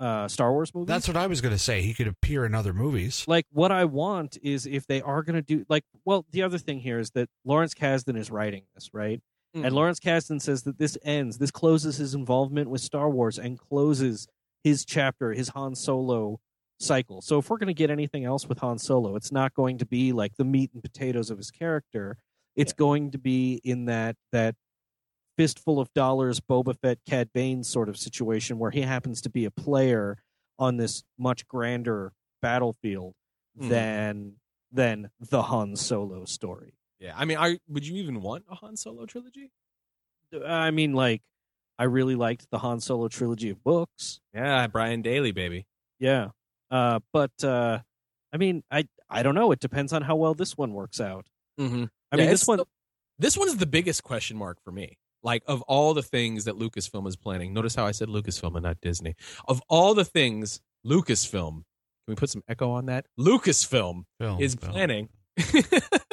uh, Star Wars movies. That's what I was going to say. He could appear in other movies. like what I want is if they are going to do like well the other thing here is that Lawrence Kasdan is writing this right Mhm. and Lawrence Kasdan says that this ends this closes his involvement with Star Wars and closes his chapter his Han Solo cycle so if we're going to get anything else with Han Solo it's not going to be like the meat and potatoes of his character it's going to be in that that fistful of dollars Boba Fett Cad Bane sort of situation where he happens to be a player on this much grander battlefield Mhm. than than the Han Solo story. Yeah, I mean, are, would you even want a Han Solo trilogy? I mean, like, I really liked the Han Solo trilogy of books. Yeah, Brian Daley, baby. Yeah, uh, but uh, I mean, I I don't know. It depends on how well this one works out. Mm-hmm. I mean, this one. still- this one is the biggest question mark for me. Like of all the things that Lucasfilm is planning, notice how I said Lucasfilm and not Disney. Of all the things Lucasfilm, can we put some echo on that? Lucasfilm Film, is film. planning.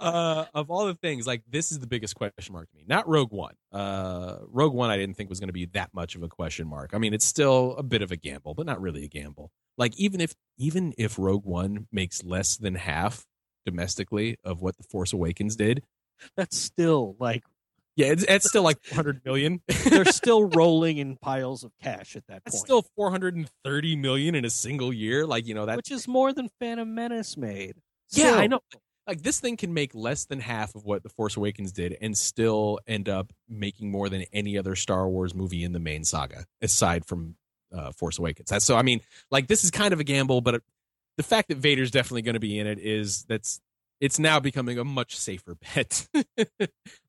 uh, of all the things, like this is the biggest question mark to me. Not Rogue One. Uh, Rogue One, I didn't think was going to be that much of a question mark. I mean, it's still a bit of a gamble, but not really a gamble. Like even if even if Rogue One makes less than half domestically of what the Force Awakens did, That's still like yeah, it's, it's still like 400 million. they're still rolling in piles of cash at that That's point. still 430 million in a single year. Like you know that which is more than Phantom Menace made. Yeah, I know. Like this thing can make less than half of what The Force Awakens did and still end up making more than any other Star Wars movie in the main saga, aside from uh, Force Awakens. That's so. I mean, like this is kind of a gamble, but the fact that Vader's definitely going to be in it is that's it's now becoming a much safer bet. no,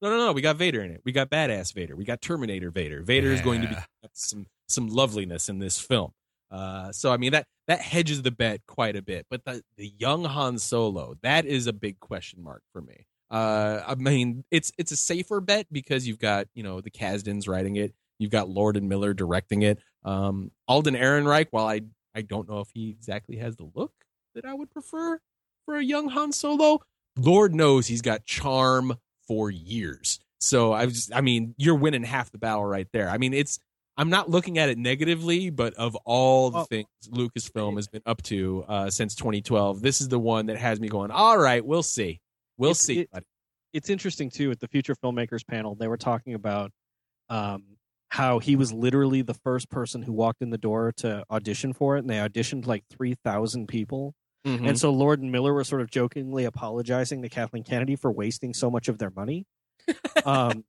no, no. We got Vader in it. We got badass Vader. We got Terminator Vader. Vader is going to be some some loveliness in this film. Uh, so I mean that that hedges the bet quite a bit. But the the young Han Solo that is a big question mark for me. Uh, I mean it's it's a safer bet because you've got you know the Kasdans writing it. You've got Lord and Miller directing it. Um, Alden Ehrenreich. While I I don't know if he exactly has the look that I would prefer for a young Han Solo. Lord knows he's got charm for years. So I was, I mean, you're winning half the battle right there. I mean, it's, I'm not looking at it negatively, but of all the Oh. things Lucasfilm has been up to uh, since 2012, this is the one that has me going. All right, we'll see, we'll It's- see. it- buddy." it's interesting too at the future filmmakers panel they were talking about um, how he was literally the first person who walked in the door to audition for it and they auditioned like 3000 people Mhm. and so lord and miller were sort of jokingly apologizing to kathleen kennedy for wasting so much of their money um,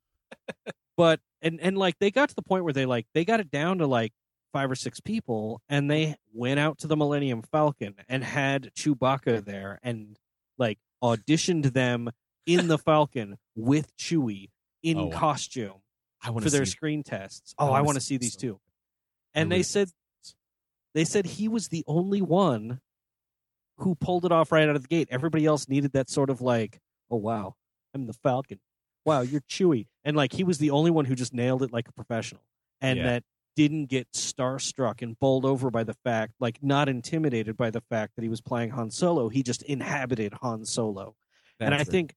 but and and like they got to the point where they like they got it down to like five or six people and they went out to the millennium falcon and had chewbacca there and like auditioned them in the falcon with chewie in Oh, costume I for their see. screen tests. Oh i want to see see these so too. And really they said they said he was the only one who pulled it off right out of the gate. Everybody else needed that sort of like oh wow i'm the falcon wow you're Chewie and like he was the only one who just nailed it like a professional and Yeah. that didn't get starstruck and bowled over by the fact like not intimidated by the fact that he was playing han solo he just inhabited han solo and i it. think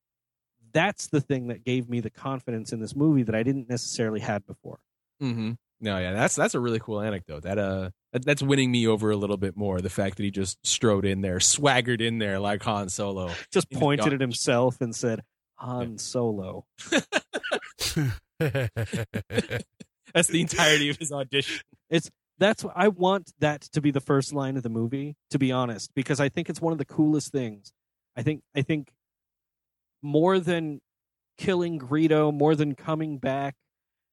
that's the thing that gave me the confidence in this movie that i didn't necessarily had before Mm-hmm. No, yeah, that's that's a really cool anecdote. That uh, that, that's winning me over a little bit more. The fact that he just strode in there, swaggered in there like Han Solo. just pointed at himself and said han solo That's the entirety of his audition. It's that's what I want that to be the first line of the movie, to be honest, because I think it's one of the coolest things. I think I think more than killing Greedo, more than coming back,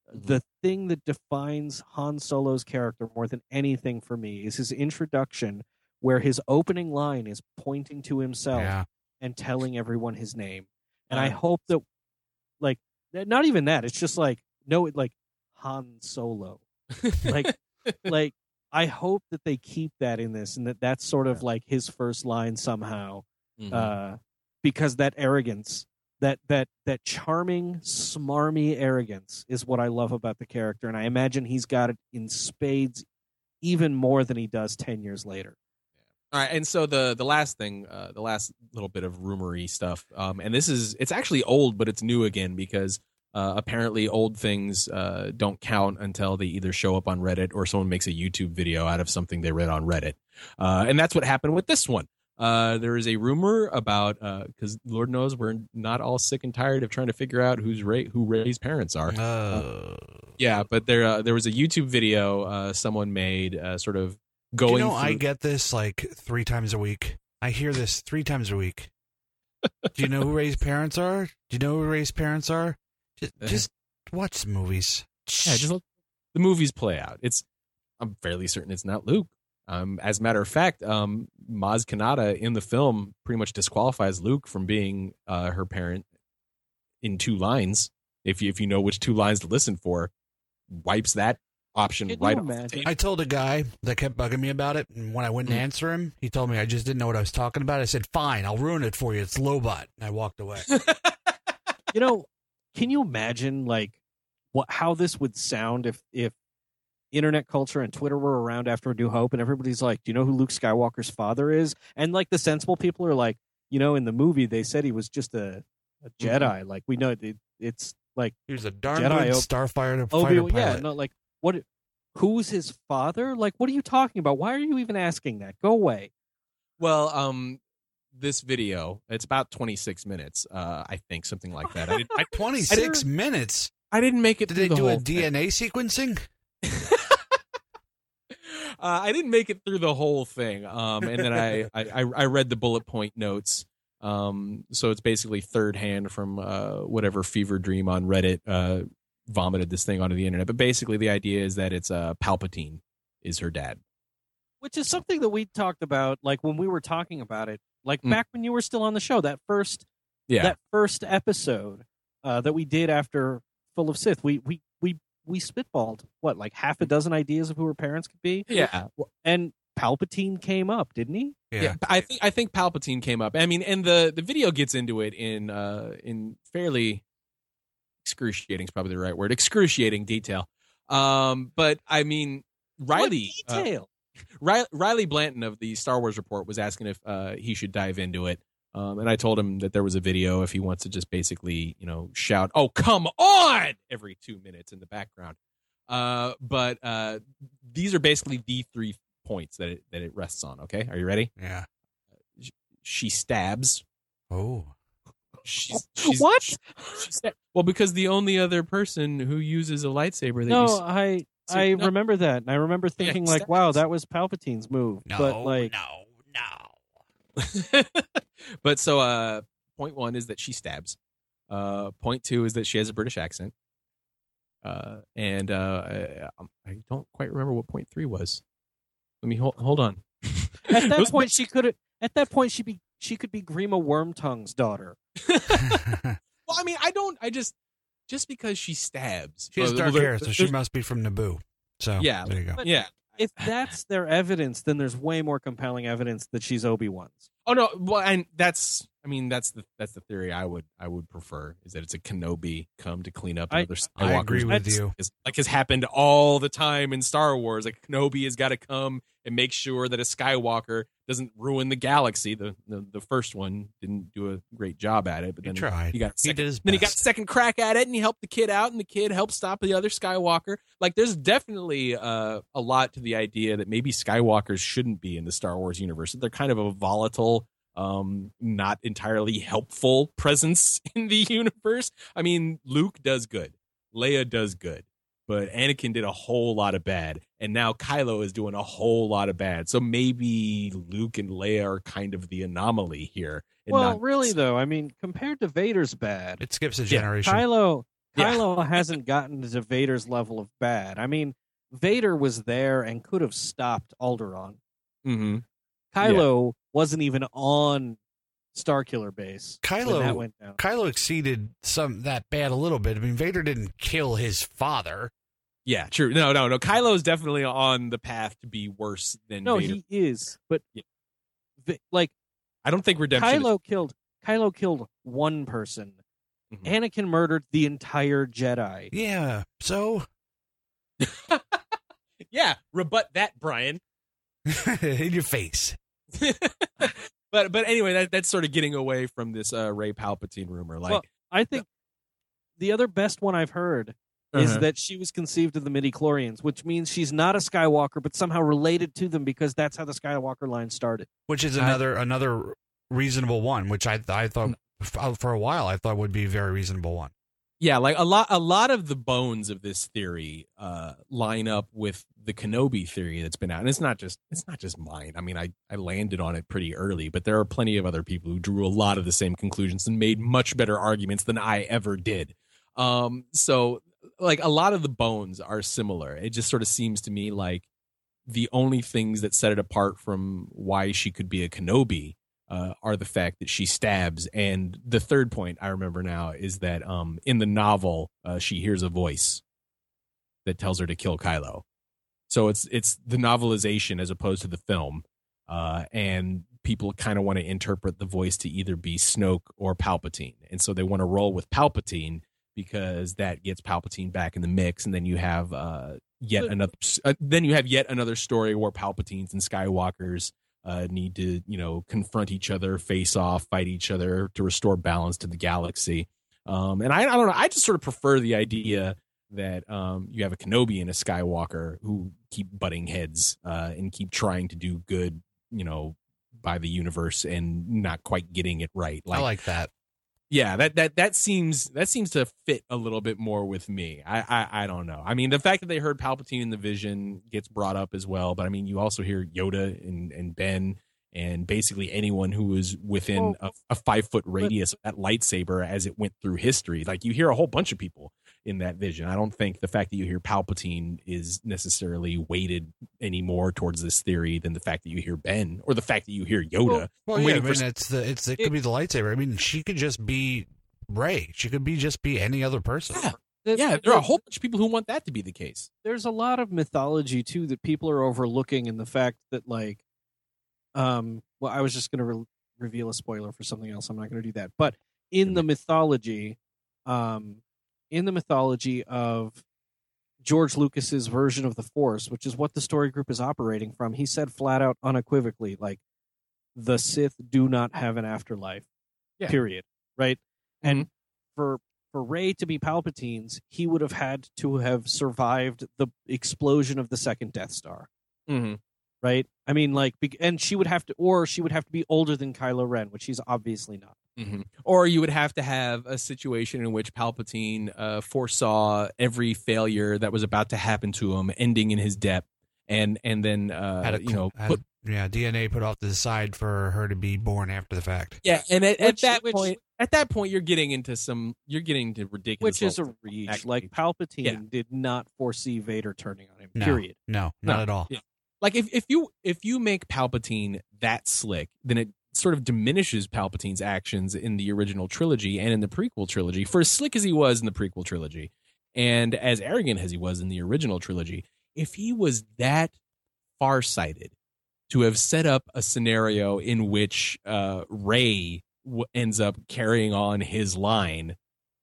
mm-hmm. the thing that defines Han Solo's character more than anything for me is his introduction where his opening line is pointing to himself yeah. and telling everyone his name. And I hope that like not even that, it's just like no like Han Solo like like I hope that they keep that in this and that that's sort of like his first line somehow Mhm. uh because that arrogance that that that charming smarmy arrogance is what I love about the character and I imagine he's got it in spades even more than he does 10 years later. All right, and so the the last thing, uh, the last little bit of rumory stuff, um, and this is it's actually old, but it's new again because uh, apparently old things uh, don't count until they either show up on Reddit or someone makes a YouTube video out of something they read on Reddit, uh, and that's what happened with this one. Uh, there is a rumor about because Lord knows we're not all sick and tired of trying to figure out who's Rey, who Rey's parents are. Uh, Yeah, but there uh, there was a YouTube video uh, someone made, uh, sort of going. you know, I get this like three times a week. I hear this three times a week. Do you know who Rey's parents are? Do you know who Rey's parents are? Just, just watch the movies. Yeah, just let the movies play out. It's I'm fairly certain it's not Luke. Um, as a matter of fact, um, Maz Kanata in the film pretty much disqualifies Luke from being uh, her parent in two lines. If you if you know which two lines to listen for, wipes that option Can right off the table. I told a guy that kept bugging me about it, and when I wouldn't Mm. answer him, he told me I just didn't know what I was talking about. I said, "Fine, I'll ruin it for you. It's Lobot." And I walked away. you know, can you imagine like what how this would sound if if internet culture and Twitter were around after A New Hope and everybody's like, "Do you know who Luke Skywalker's father is?" And like the sensible people are like, you know, in the movie they said he was just a, a Jedi. Like we know it, it's like He was a darn Jedi good Ob- starfighter Obi. fighter Yeah, pilot. no, like what? Who's his father? Like, what are you talking about? Why are you even asking that? Go away. Well, um, this video it's about 26 minutes, uh, I think, something like that. I, did, I, Twenty six minutes. I didn't make it. Did through they the do a whole thing. DNA sequencing? Uh, I didn't make it through the whole thing, um, and then I, I I I read the bullet point notes. Um, so it's basically third hand from uh, whatever fever dream on Reddit uh, vomited this thing onto the internet. But basically, the idea is that it's uh, Palpatine is her dad. which is something that we talked about like when we were talking about it like Mm. back when you were still on the show that first Yeah, that first episode uh, that we did after full of sith we we we we spitballed what like half a dozen ideas of who her parents could be yeah. and palpatine came up didn't he yeah. I think I think Palpatine came up. I mean, and the the video gets into it in uh in fairly excruciating is probably the right word. Excruciating detail. Um, but I mean, Riley what uh, detail Riley, Riley Blanton of the Star Wars Report was asking if uh, he should dive into it. Um, and I told him that there was a video if he wants to just basically, you know, shout, "Oh, come on!" every two minutes in the background. Uh, but uh, these are basically the three points that it, that it rests on. Okay, are you ready? Yeah. She stabs. Oh. She's, she's What? she stab- well, because the only other person who uses a lightsaber that you no s- i So, i no. remember that and i remember thinking like wow that was palpatine's move No. but like no. No. but so uh point one is that she stabs uh point two is that she has a british accent uh and uh I, I don't quite remember what point three was let me hold hold on at that point she could at that point she be she could be grima wormtongue's daughter well i mean i don't i just just because she stabs she has well, dark there- hair, so she must be from Naboo. So Yeah, there you go. but- yeah if that's their evidence, then there's way more compelling evidence that she's Obi Wan's. Oh no, well, and that's I mean that's the that's the theory I would I would prefer is that it's a Kenobi come to clean up I- another I Skywalker's agree with mess. you. It's- like has happened all the time in Star Wars. Like Kenobi has got to come and make sure that a Skywalker doesn't ruin the galaxy. The the, the first one didn't do a great job at it, but He then tried. He got He second, did his then he got second crack at it, and he helped the kid out, and the kid helped stop the other Skywalker. Like there's definitely uh, a lot to the idea that maybe Skywalkers shouldn't be in the Star Wars universe. They're kind of a volatile um not entirely helpful presence in the universe i mean luke does good leia does good but anakin did a whole lot of bad and now kylo is doing a whole lot of bad so maybe luke and leia are kind of the anomaly here Well, not- really though, I mean, compared to Vader's bad, It skips a Yeah, generation. Kylo Yeah. Kylo hasn't gotten to Vader's level of bad. I mean, Vader was there and could have stopped Alderaan. Mhm. Kylo wasn't even on Starkiller Base when Kylo- that went down. Kylo exceeded some that bad a little bit. I mean, Vader didn't kill his father. yeah true no no no kylo's definitely on the path to be worse than No, Vader. he is, but Yeah. Like i don't think redemption is- Kylo killed Kylo killed one person. Mhm. Anakin murdered the entire Jedi. Yeah. So yeah rebut that brian in your face. but but anyway, that that's sort of getting away from this uh, Rey Palpatine rumor. Like, Well, I think the other best one I've heard is Uh-huh. that she was conceived of the midi chlorians, which means she's not a Skywalker, but somehow related to them because that's how the Skywalker line started. which is I- another another reasonable one, which I I thought Mm. for a while I thought would be a very reasonable one. Yeah, like a lot a lot of the bones of this theory uh, line up with the Kenobi theory that's been out, and it's not just it's not just mine. I mean, I I landed on it pretty early, but there are plenty of other people who drew a lot of the same conclusions and made much better arguments than I ever did. Um, so like a lot of the bones are similar. It just sort of seems to me like the only things that set it apart from why she could be a Kenobi uh, are the fact that she stabs. And the third point I remember now is that um, in the novel, uh, she hears a voice. that tells her to kill Kylo. So it's it's the novelization as opposed to the film, uh, and people kind of want to interpret the voice to either be Snoke or Palpatine, and so they want to roll with Palpatine because that gets Palpatine back in the mix, and then you have uh, yet another uh, then you have yet another story where Palpatines and Skywalkers uh, need to you know confront each other, face off, fight each other to restore balance to the galaxy. Um, and I, I don't know. I just sort of prefer the idea that um, you have a Kenobi and a Skywalker who keep butting heads uh, and keep trying to do good, you know, by the universe and not quite getting it right. Like, I like that. Yeah, that that that seems that seems to fit a little bit more with me. I, I I don't know. I mean, the fact that they heard Palpatine in the Vision gets brought up as well, but I mean, you also hear Yoda and and Ben and basically anyone who was within a, a five foot radius of that lightsaber as it went through history. Like you hear a whole bunch of people in that vision. I don't think the fact that you hear Palpatine is necessarily weighted any more towards this theory than the fact that you hear Ben or the fact that you hear Yoda. Well, I'm yeah, I mean, for it's the it's it could be the lightsaber. I mean, she could just be Rey. She could be just be any other person. Yeah. The- Yeah, there are a whole bunch of people who want that to be the case. there's a lot of mythology too that people are overlooking in the fact that like um well i was just going to re- reveal a spoiler for something else i'm not going to do that but in the mythology um in the mythology of george lucas's version of the force which is what the story group is operating from he said flat out unequivocally like the sith do not have an afterlife Yeah. period right and for for Rey to be Palpatine's, he would have had to have survived the explosion of the second Death Star, Mm-hmm. Right? I mean, like, and she would have to, or she would have to be older than Kylo Ren, which she's obviously not. Mm-hmm. Or you would have to have a situation in which Palpatine uh, foresaw every failure that was about to happen to him, ending in his death, and and then uh, Had a, you know had- put yeah, DNA put off to the side for her to be born after the fact. yeah, and at, at that which- point, at that point, you're getting into some, you're getting into ridiculous, Which is a reach. actually- Like Palpatine Yeah. did not foresee Vader turning on him. No. Period. No, not No. at all. Yeah. Like if if you if you make Palpatine that slick, then it sort of diminishes Palpatine's actions in the original trilogy and in the prequel trilogy. For as slick as he was in the prequel trilogy, and as arrogant as he was in the original trilogy, if he was that farsighted to have set up a scenario in which uh, Rey w- ends up carrying on his line,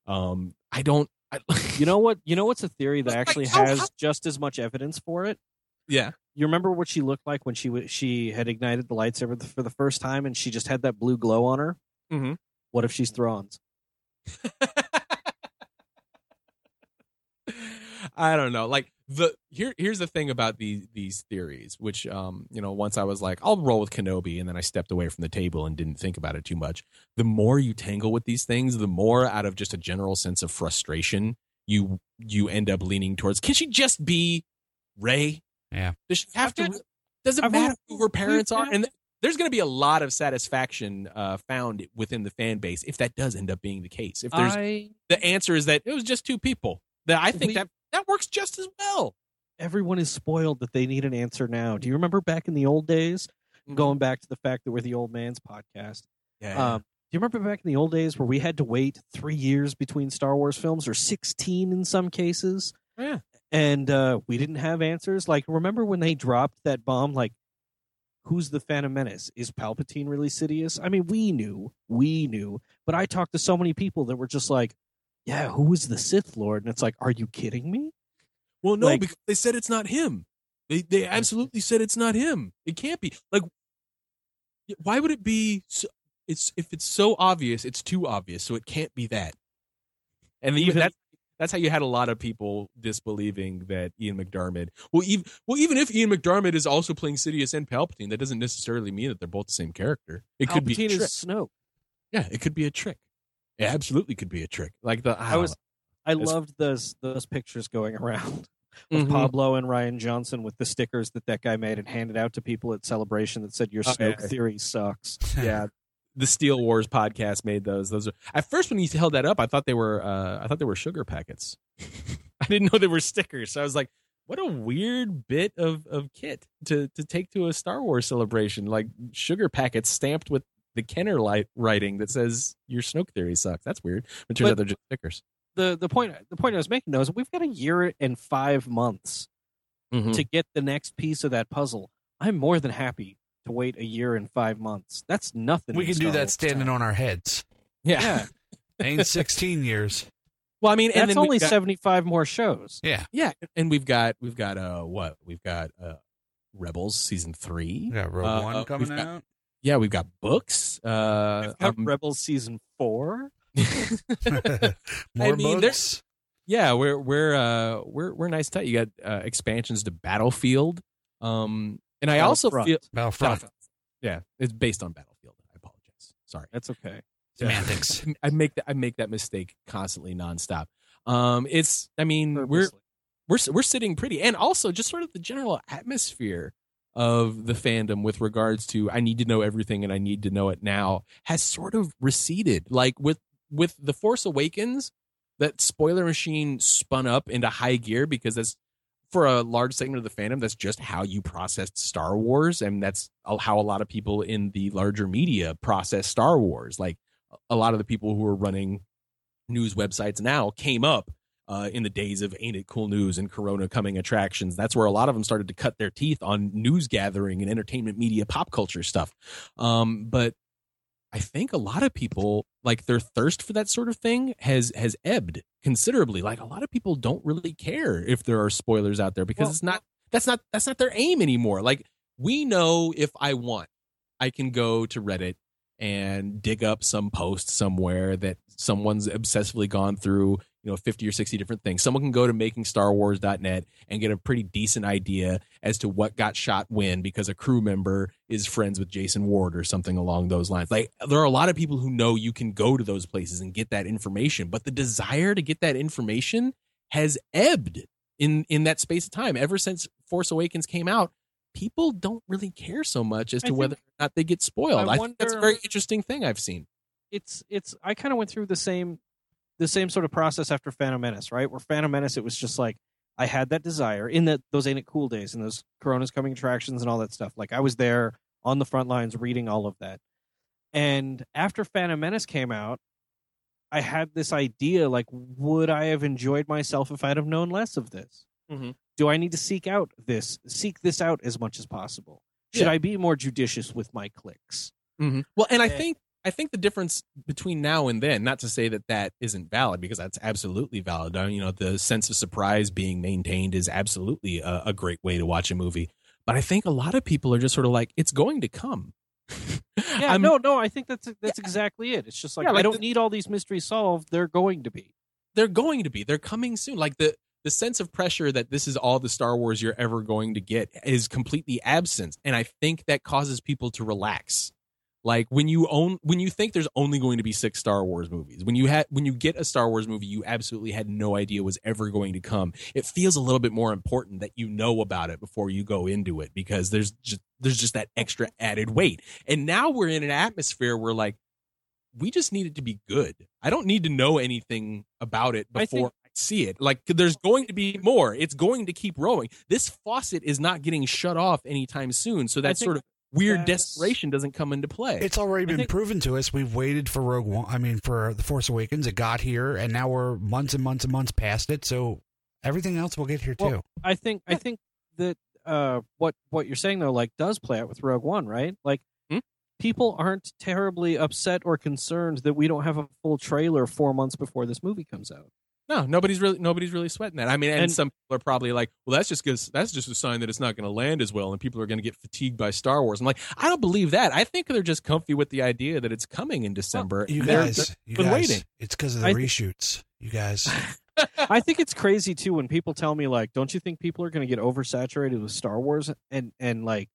um, I don't. I, You know what? You know what's a theory that actually has just as much evidence for it? yeah. You remember what she looked like when she w- she had ignited the lightsaber for the first time, and she just had that blue glow on her. Mhm. What if she's Thrawn's? I don't know. Like the here here's the thing about these these theories, which um, you know, once I was like, I'll roll with Kenobi, and then I stepped away from the table and didn't think about it too much. The more you tangle with these things, the more out of just a general sense of frustration, you you end up leaning towards can she just be Rey? Yeah. Does she have to does it I've matter who her parents are? And there's going to be a lot of satisfaction uh, found within the fan base if that does end up being the case. If there's I the answer is that it was just two people. That I think We- that that works just as well. everyone is spoiled that they need an answer now. Do you remember back in the old days? Going back to the fact that we're the old man's podcast. yeah. Um, do you remember back in the old days where we had to wait three years between Star Wars films, or sixteen in some cases? Yeah. And uh, we didn't have answers. Like, remember when they dropped that bomb? Like, who's the Phantom Menace? Is Palpatine really Sidious? I mean, we knew, we knew, but I talked to so many people that were just like, "Yeah, who is the Sith Lord?" And it's like, "Are you kidding me?" well, no, like- because they said it's not him. They they absolutely said it's not him. It can't be. Like, why would it be? So, it's if it's so obvious, it's too obvious, so it can't be that. And even that. That's how you had a lot of people disbelieving that Ian McDiarmid. Well, even well, even if Ian McDiarmid is also playing Sidious and Palpatine, that doesn't necessarily mean that they're both the same character. It could be a trick. is Snoke. Yeah, it could be a trick. It absolutely could be a trick. Like the I was, I loved those those pictures going around of Mhm. Pablo and Rian Johnson with the stickers that that guy made and handed out to people at Celebration that said your Oh, Snoke yeah. theory sucks. yeah. The Steel Wars podcast made those. Those are at first when you held that up, I thought they were uh, I thought they were sugar packets. I didn't know they were stickers. So I was like, what a weird bit of, of kit to to take to a Star Wars celebration, like sugar packets stamped with the Kenner light writing that says your Snoke theory sucks. That's weird. But turns But- out they're just stickers. the the point the point I was making though is we've got a year and five months Mhm. to get the next piece of that puzzle. I'm more than happy to wait a year and five months. That's nothing. we in can do that Wars standing time. on our heads. yeah. Yeah, Ain't 16 years. Well, I mean, and that's then only got- 75 more shows. Yeah. Yeah, and we've got we've got uh what we've got uh Rebels season three. We got Rogue Uh, One uh, coming we've got- out. Yeah, we've got books. Uh, We've got um, Rebels season four. More mean, books. yeah, we're we're uh we're we're nice tight. You got uh, expansions to Battlefield. Um, and I also Battlefront. feel Battlefront. Battlefront. Yeah, it's based on Battlefield. I apologize. Sorry. That's okay. Semantics. I make that I make that mistake constantly, nonstop. Um, it's I mean we're we're we're sitting pretty, and also just sort of the general atmosphere of the fandom with regards to I need to know everything and I need to know it now has sort of receded. Like with with the Force Awakens, that spoiler machine spun up into high gear because that's for a large segment of the fandom that's just how you processed Star Wars and that's how a lot of people in the larger media process Star Wars. Like a lot of the people who are running news websites now came up uh, in the days of Ain't It Cool News and Corona coming attractions. That's where a lot of them started to cut their teeth on news gathering and entertainment media, pop culture stuff. Um, but I think a lot of people like their thirst for that sort of thing has has ebbed considerably. Like a lot of people don't really care if there are spoilers out there because Well- it's not that's not that's not their aim anymore. Like we know if I want, I can go to Reddit and dig up some post somewhere that someone's obsessively gone through, you know, 50 or 60 different things. Someone can go to makingstarwars.net and get a pretty decent idea as to what got shot when because a crew member is friends with Jason Ward or something along those lines. Like there are a lot of people who know you can go to those places and get that information, but the desire to get that information has ebbed in in that space of time ever since Force Awakens came out. People don't really care so much as to whether or not they get spoiled. I I, think that's a very interesting thing I've seen. it's it's I kind of went through the same the same sort of process after Phantom Menace, right? Where Phantom Menace, it was just like I had that desire in that those ain't it cool days and those Corona's coming attractions and all that stuff. Like I was there on the front lines reading all of that. And after Phantom Menace came out, I had this idea like, would I have enjoyed myself if I'd have known less of this? Mhm. Do I need to seek out this, seek this out as much as possible? Should Yeah. I be more judicious with my clicks? Well, and I think I think the difference between now and then, not to say that that isn't valid, because that's absolutely valid. Uh, You know, the sense of surprise being maintained is absolutely a, a great way to watch a movie. But I think a lot of people are just sort of like, it's going to come. Yeah, no, no, I think that's that's exactly it. It's just like, Yeah, like I don't the- need all these mysteries solved. They're going to be. they're going to be. They're coming soon. Like the the sense of pressure that this is all the Star Wars you're ever going to get is completely absent, and I think that causes people to relax. Like when you own when you think there's only going to be six Star Wars movies, when you had when you get a Star Wars movie you absolutely had no idea was ever going to come, it feels a little bit more important that you know about it before you go into it because there's just there's just that extra added weight. And now we're in an atmosphere where like we just need it to be good. I don't need to know anything about it I before think- I, see it. Like there's going to be more. It's going to keep rolling. This faucet is not getting shut off anytime soon. So that think sort of weird that's- desperation doesn't come into play. It's already been think- proven to us. We've waited for Rogue One. I mean, for the Force Awakens. It got here, and now we're months and months and months past it. So everything else will get here too. I think I think that uh, what what you're saying though, like, does play out with Rogue One, right? Like, Hmm? people aren't terribly upset or concerned that we don't have a full trailer four months before this movie comes out. No, nobody's really nobody's really sweating that. I mean, and, And- some people are probably like, well, that's just because that's just a sign that it's not going to land as well, and people are going to get fatigued by Star Wars. I'm like, I don't believe that. I think they're just comfy with the idea that it's coming in December. you They're- guys, you been guys, waiting. it's because of the I reshoots. You guys, I think it's crazy too when people tell me like, "Don't you think people are going to get oversaturated with Star Wars?" And and like,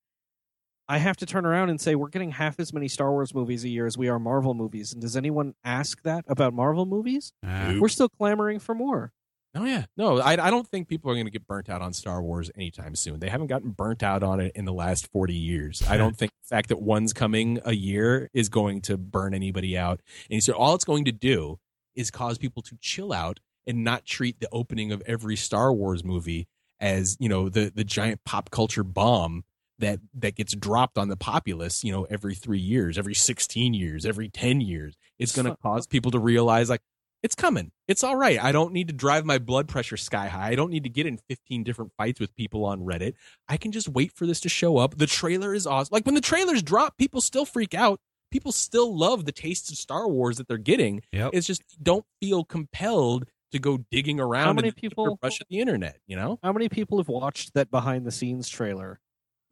I have to turn around and say we're getting half as many Star Wars movies a year as we are Marvel movies. And does anyone ask that about Marvel movies? Uh, We're still clamoring for more. Oh yeah, no, I, I don't think people are going to get burnt out on Star Wars anytime soon. They haven't gotten burnt out on it in the last forty years. I don't think the fact that one's coming a year is going to burn anybody out. And so all it's going to do is cause people to chill out and not treat the opening of every Star Wars movie as you know the the giant pop culture bomb that that gets dropped on the populace. You know, every three years, every sixteen years, every ten years. It's going to cause people to realize like It's coming. It's all right. I don't need to drive my blood pressure sky high. I don't need to get in 15 different fights with people on Reddit. I can just wait for this to show up. The trailer is awesome. Like when the trailers drop, people still freak out. People still love the taste of Star Wars that they're getting. Yep. It's just don't feel compelled to go digging around How many and people- rush at the internet, you know? How many people have watched that behind the scenes trailer?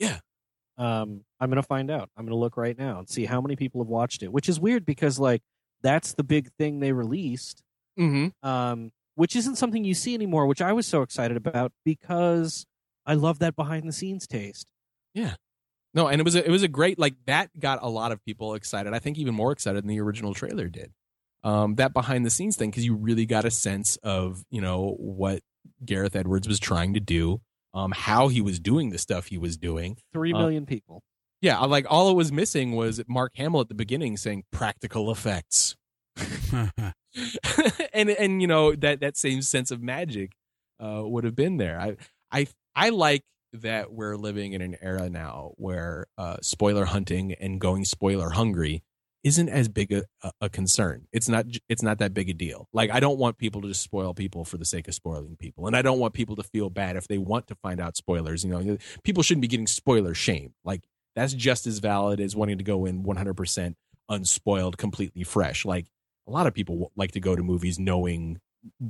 Yeah. Um, I'm gonna find out. I'm gonna look right now and see how many people have watched it. Which is weird because like that's the big thing they released. Mm-hmm. Um, which isn't something you see anymore, which I was so excited about because I love that behind the scenes taste. Yeah. No, and it was a, it was a great like that got a lot of people excited. I think even more excited than the original trailer did. Um, that behind the scenes thing because you really got a sense of you know what Gareth Edwards was trying to do, um, how he was doing the stuff he was doing. Three million Uh, people. Yeah, like all it was missing was Mark Hamill at the beginning saying practical effects, and and you know that that same sense of magic uh, would have been there. I I I like that we're living in an era now where uh, spoiler hunting and going spoiler hungry isn't as big a, a, concern. It's not it's not that big a deal. Like I don't want people to just spoil people for the sake of spoiling people, and I don't want people to feel bad if they want to find out spoilers. You know, people shouldn't be getting spoiler shame. Like that's just as valid as wanting to go in 100% unspoiled, completely fresh. Like a lot of people like to go to movies knowing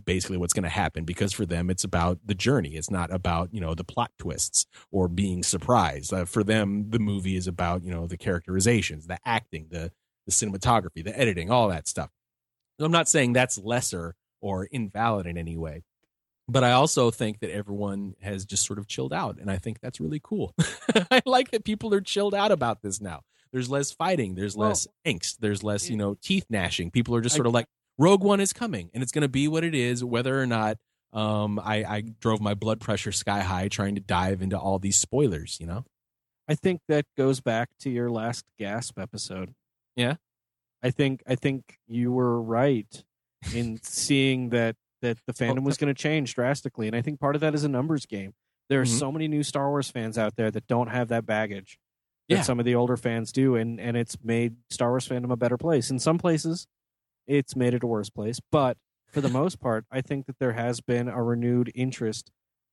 basically what's going to happen because for them it's about the journey it's not about you know the plot twists or being surprised uh, for them the movie is about you know the characterizations the acting the the cinematography the editing all that stuff. I'm not saying that's lesser or invalid in any way but i also think that everyone has just sort of chilled out and i think that's really cool. I like that people are chilled out about this now. There's less fighting there's Well- less angst there's less you know teeth gnashing. People are just sort of like Rogue One is coming, and it's going to be what it is, whether or not um, I, I drove my blood pressure sky high trying to dive into all these spoilers. You know, I think that goes back to your last gasp episode. Yeah? I think I think you were right in seeing that that the fandom was going to change drastically, and I think part of that is a numbers game. There are Mhm. so many new Star Wars fans out there that don't have that baggage that Yeah. some of the older fans do, and and it's made Star Wars fandom a better place. In some places, it's made it a worse place, but for the most part, I think that there has been a renewed interest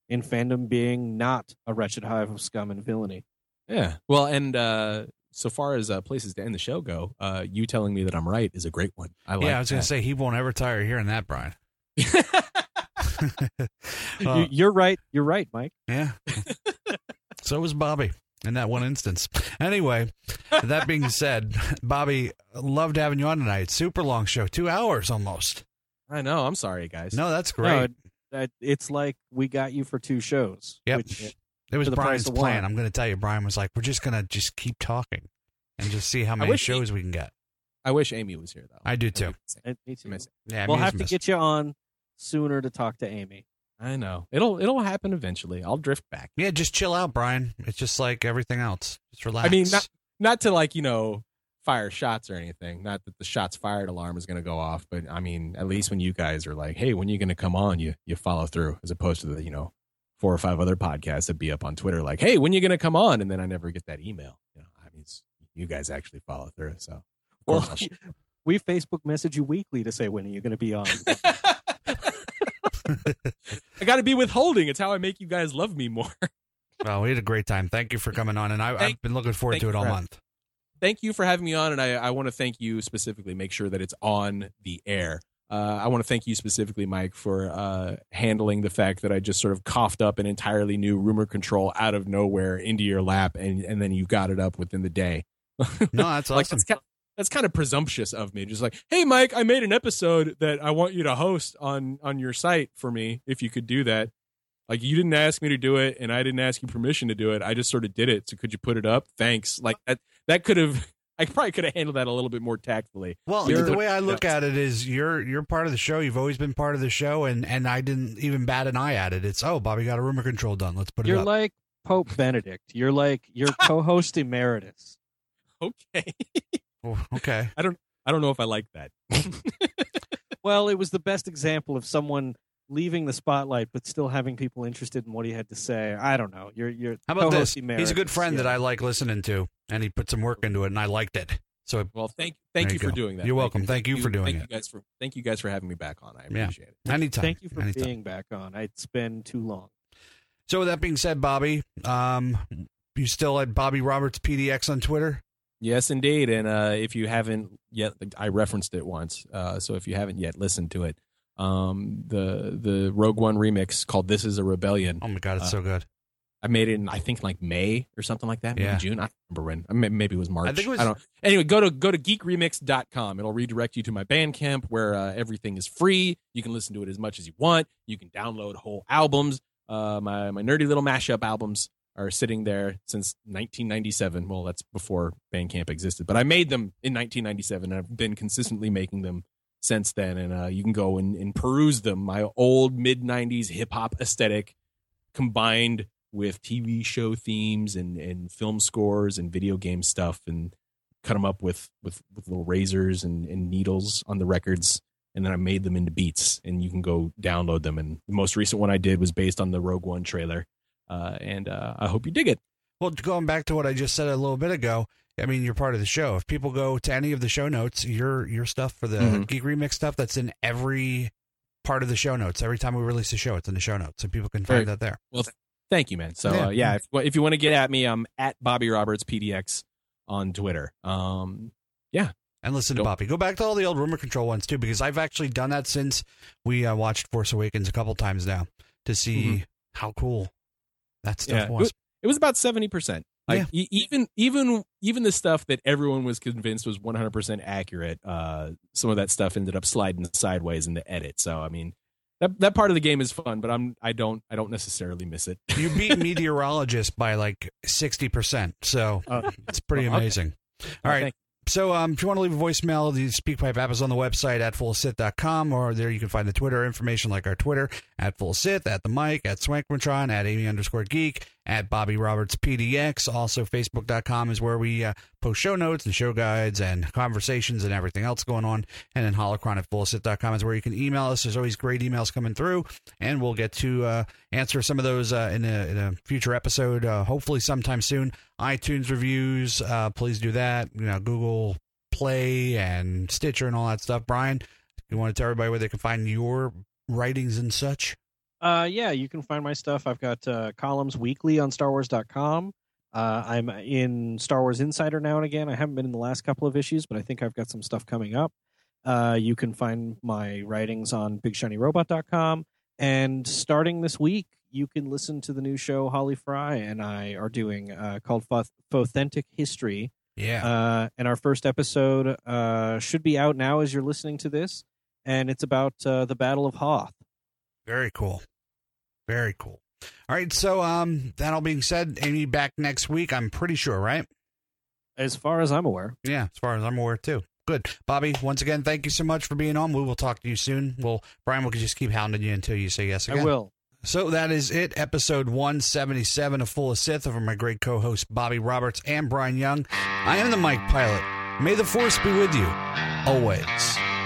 in fandom being not a wretched hive of scum and villainy. yeah. Well, and uh, so far as uh, places to end the show go, uh, you telling me that I'm right is a great one. I like. yeah, I was going to say he won't ever tire of hearing that, Bryan. You- Uh, You're right. You're right, Mike. yeah. so was Bobby in that one instance. Anyway, that being said, Bobby, loved having you on tonight. Super long show, two hours almost. I know. I'm sorry, guys. No, that's No, great. it- it's like we got you for two shows. Yep. Which, It was the Bryan's of plan. one. I'm going to tell you, Bryan was like, we're just going to just keep talking and just see how many wish he- shows we can get. I wish Amy was here though. I do too. it, me too. Miss. Yeah, we'll me have as to miss- get you on sooner to talk to Amy. I know. It'll it'll happen eventually. I'll drift back. Yeah, just chill out, Bryan. It's just like everything else. Just relax. I mean, not not to like you know fire shots or anything. Not that the shots fired alarm is going to go off, but I mean, at least when you guys are like, "Hey, when are you going to come on?" You you follow through, as opposed to the you know four or five other podcasts that be up on Twitter like, "Hey, when are you going to come on?" And then I never get that email. You know, I mean, it's, you guys actually follow through. So, Well, sh- we Facebook message you weekly to say when are you going to be on. I got to be withholding. It's how I make you guys love me more. well, we had a great time. Thank you for coming on, and I, Thank- I've been looking forward to it all for month. thank you for having me on, and I, I want to thank you specifically. Make sure that it's on the air. Uh, I want to thank you specifically, Mike, for uh, handling the fact that I just sort of coughed up an entirely new rumor control out of nowhere into your lap, and and then you got it up within the day. No, that's like awesome. that's kind, that's kind of presumptuous of me. Just like, hey, Mike, I made an episode that I want you to host on on your site for me. If you could do that, like you didn't ask me to do it, and I didn't ask you permission to do it. I just sort of did it. So could you put it up? Thanks. Like that. That could have. I probably could have handled that a little bit more tactfully. Well, You're- the way I look at it is you're you're part of the show. You've always been part of the show, and and I didn't even bat an eye at it. It's oh, Bobby got a rumor control done. Let's put it You're up. like Pope Benedict. You're like your co-host emeritus. Okay. Oh, okay. I don't know if I like that. Well, it was the best example of someone leaving the spotlight but still having people interested in what he had to say. I don't know. You're you're How about this? emeritus. He's a good friend that. I like listening to, and he put some work into it, and I liked it. So Well, thank thank you, you for doing that. You're welcome. Thank you for doing thank it. You guys for thank you guys for having me back on. I Yeah. appreciate it. anytime. Thank you for anytime. being back on. It's been too long. So with that being said, Bobby, um, you still at Bobby Roberts PDX on Twitter? Yes, indeed. And uh, if you haven't yet, I referenced it once. Uh, so if you haven't yet listened to it, um, the the Rogue One remix called "This Is a Rebellion." Oh my god, it's Uh, so good. I made it in I think like May or something like that. Maybe Yeah. June. I don't remember when. I mean, Maybe it was March. I think it was- don't. Anyway, go to go to geekremix.com. It'll redirect you to my Bandcamp where uh, everything is free. You can listen to it as much as you want. You can download whole albums. Uh, my my nerdy little mashup albums are sitting there since 1997. Well, that's before Bandcamp existed, but I made them in 1997 and I've been consistently making them since then. And uh, you can go and, and peruse them. My old mid 90s hip hop aesthetic combined with TV show themes and, and film scores and video game stuff and cut them up with, with, with little razors and, and needles on the records. And then I made them into beats and you can go download them. And the most recent one I did was based on the Rogue One trailer. Uh, and uh, I hope you dig it. Well, going back to what I just said a little bit ago, I mean, you're part of the show. If people go to any of the show notes, your your stuff for the Mhm. Geek Remix stuff, that's in every part of the show notes. Every time we release a show, it's in the show notes, so people can find Right. that there. Well, th- thank you, man. So Yeah. uh, yeah, if, if you want to get at me, I'm at Bobby Roberts PDX on Twitter. Um, yeah. And listen to Bobby. Go back to all the old rumor control ones too, because I've actually done that since we uh, watched Force Awakens a couple times now to see Mhm. how cool that stuff Yeah. was. it was about seventy percent. Like e- even even even the stuff that everyone was convinced was one hundred percent accurate, uh, some of that stuff ended up sliding sideways in the edit. So I mean, that that part of the game is fun, but I'm I don't I don't necessarily miss it. You beat meteorologist by like sixty percent, so Uh, it's pretty okay. amazing. All right. Thank- So um, if you want to leave a voicemail, the SpeakPipe app is on the website at fullsith.com, or there you can find the Twitter information like our Twitter at fullsith, at the mic, at swankmotron, at Amy underscore geek, at Bobby Roberts PDX. Also, Facebook.com is where we uh, post show notes and show guides and conversations and everything else going on. And then Holocron at fullsith.com is where you can email us. There's always great emails coming through, and we'll get to uh, answer some of those uh, in, a, in a future episode, uh, hopefully sometime soon. iTunes reviews, uh, please do that. You know, Google Play and Stitcher and all that stuff. Bryan, you want to tell everybody where they can find your writings and such? Uh, yeah, you can find my stuff. I've got uh, columns weekly on StarWars.com. Uh, I'm in Star Wars Insider now and again. I haven't been in the last couple of issues, but I think I've got some stuff coming up. Uh, you can find my writings on BigShinyRobot.com. And starting this week, you can listen to the new show Holly Fry and I are doing uh, called Authentic History. Yeah. Uh, and our first episode uh, should be out now as you're listening to this. And it's about uh, the Battle of Hoth. Very cool. Very cool. All right. So, um, that all being said, Amy back next week, I'm pretty sure, right? As far as I'm aware. Yeah, as far as I'm aware, too. Good. Bobby, once again, thank you so much for being on. We will talk to you soon. Well, Bryan will just keep hounding you until you say yes again. I will. So that is it. Episode 177 of Full of Sith over my great co host Bobby Roberts and Bryan Young. I am the Mike Pilot. May the Force be with you always.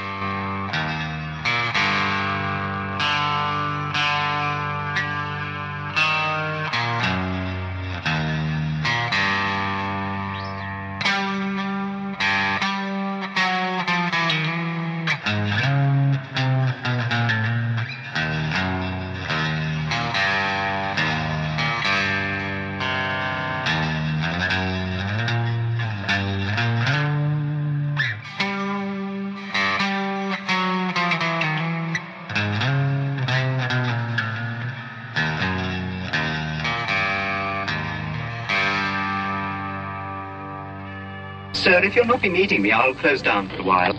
Sir, if you'll not be meeting me, I'll close down for a while.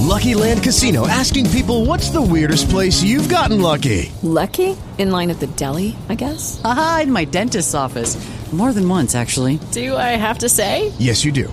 Lucky Land Casino asking people what's the weirdest place you've gotten lucky? Lucky? In line at the deli, I guess? Aha, in my dentist's office. More than once, actually. Do I have to say? Yes, you do.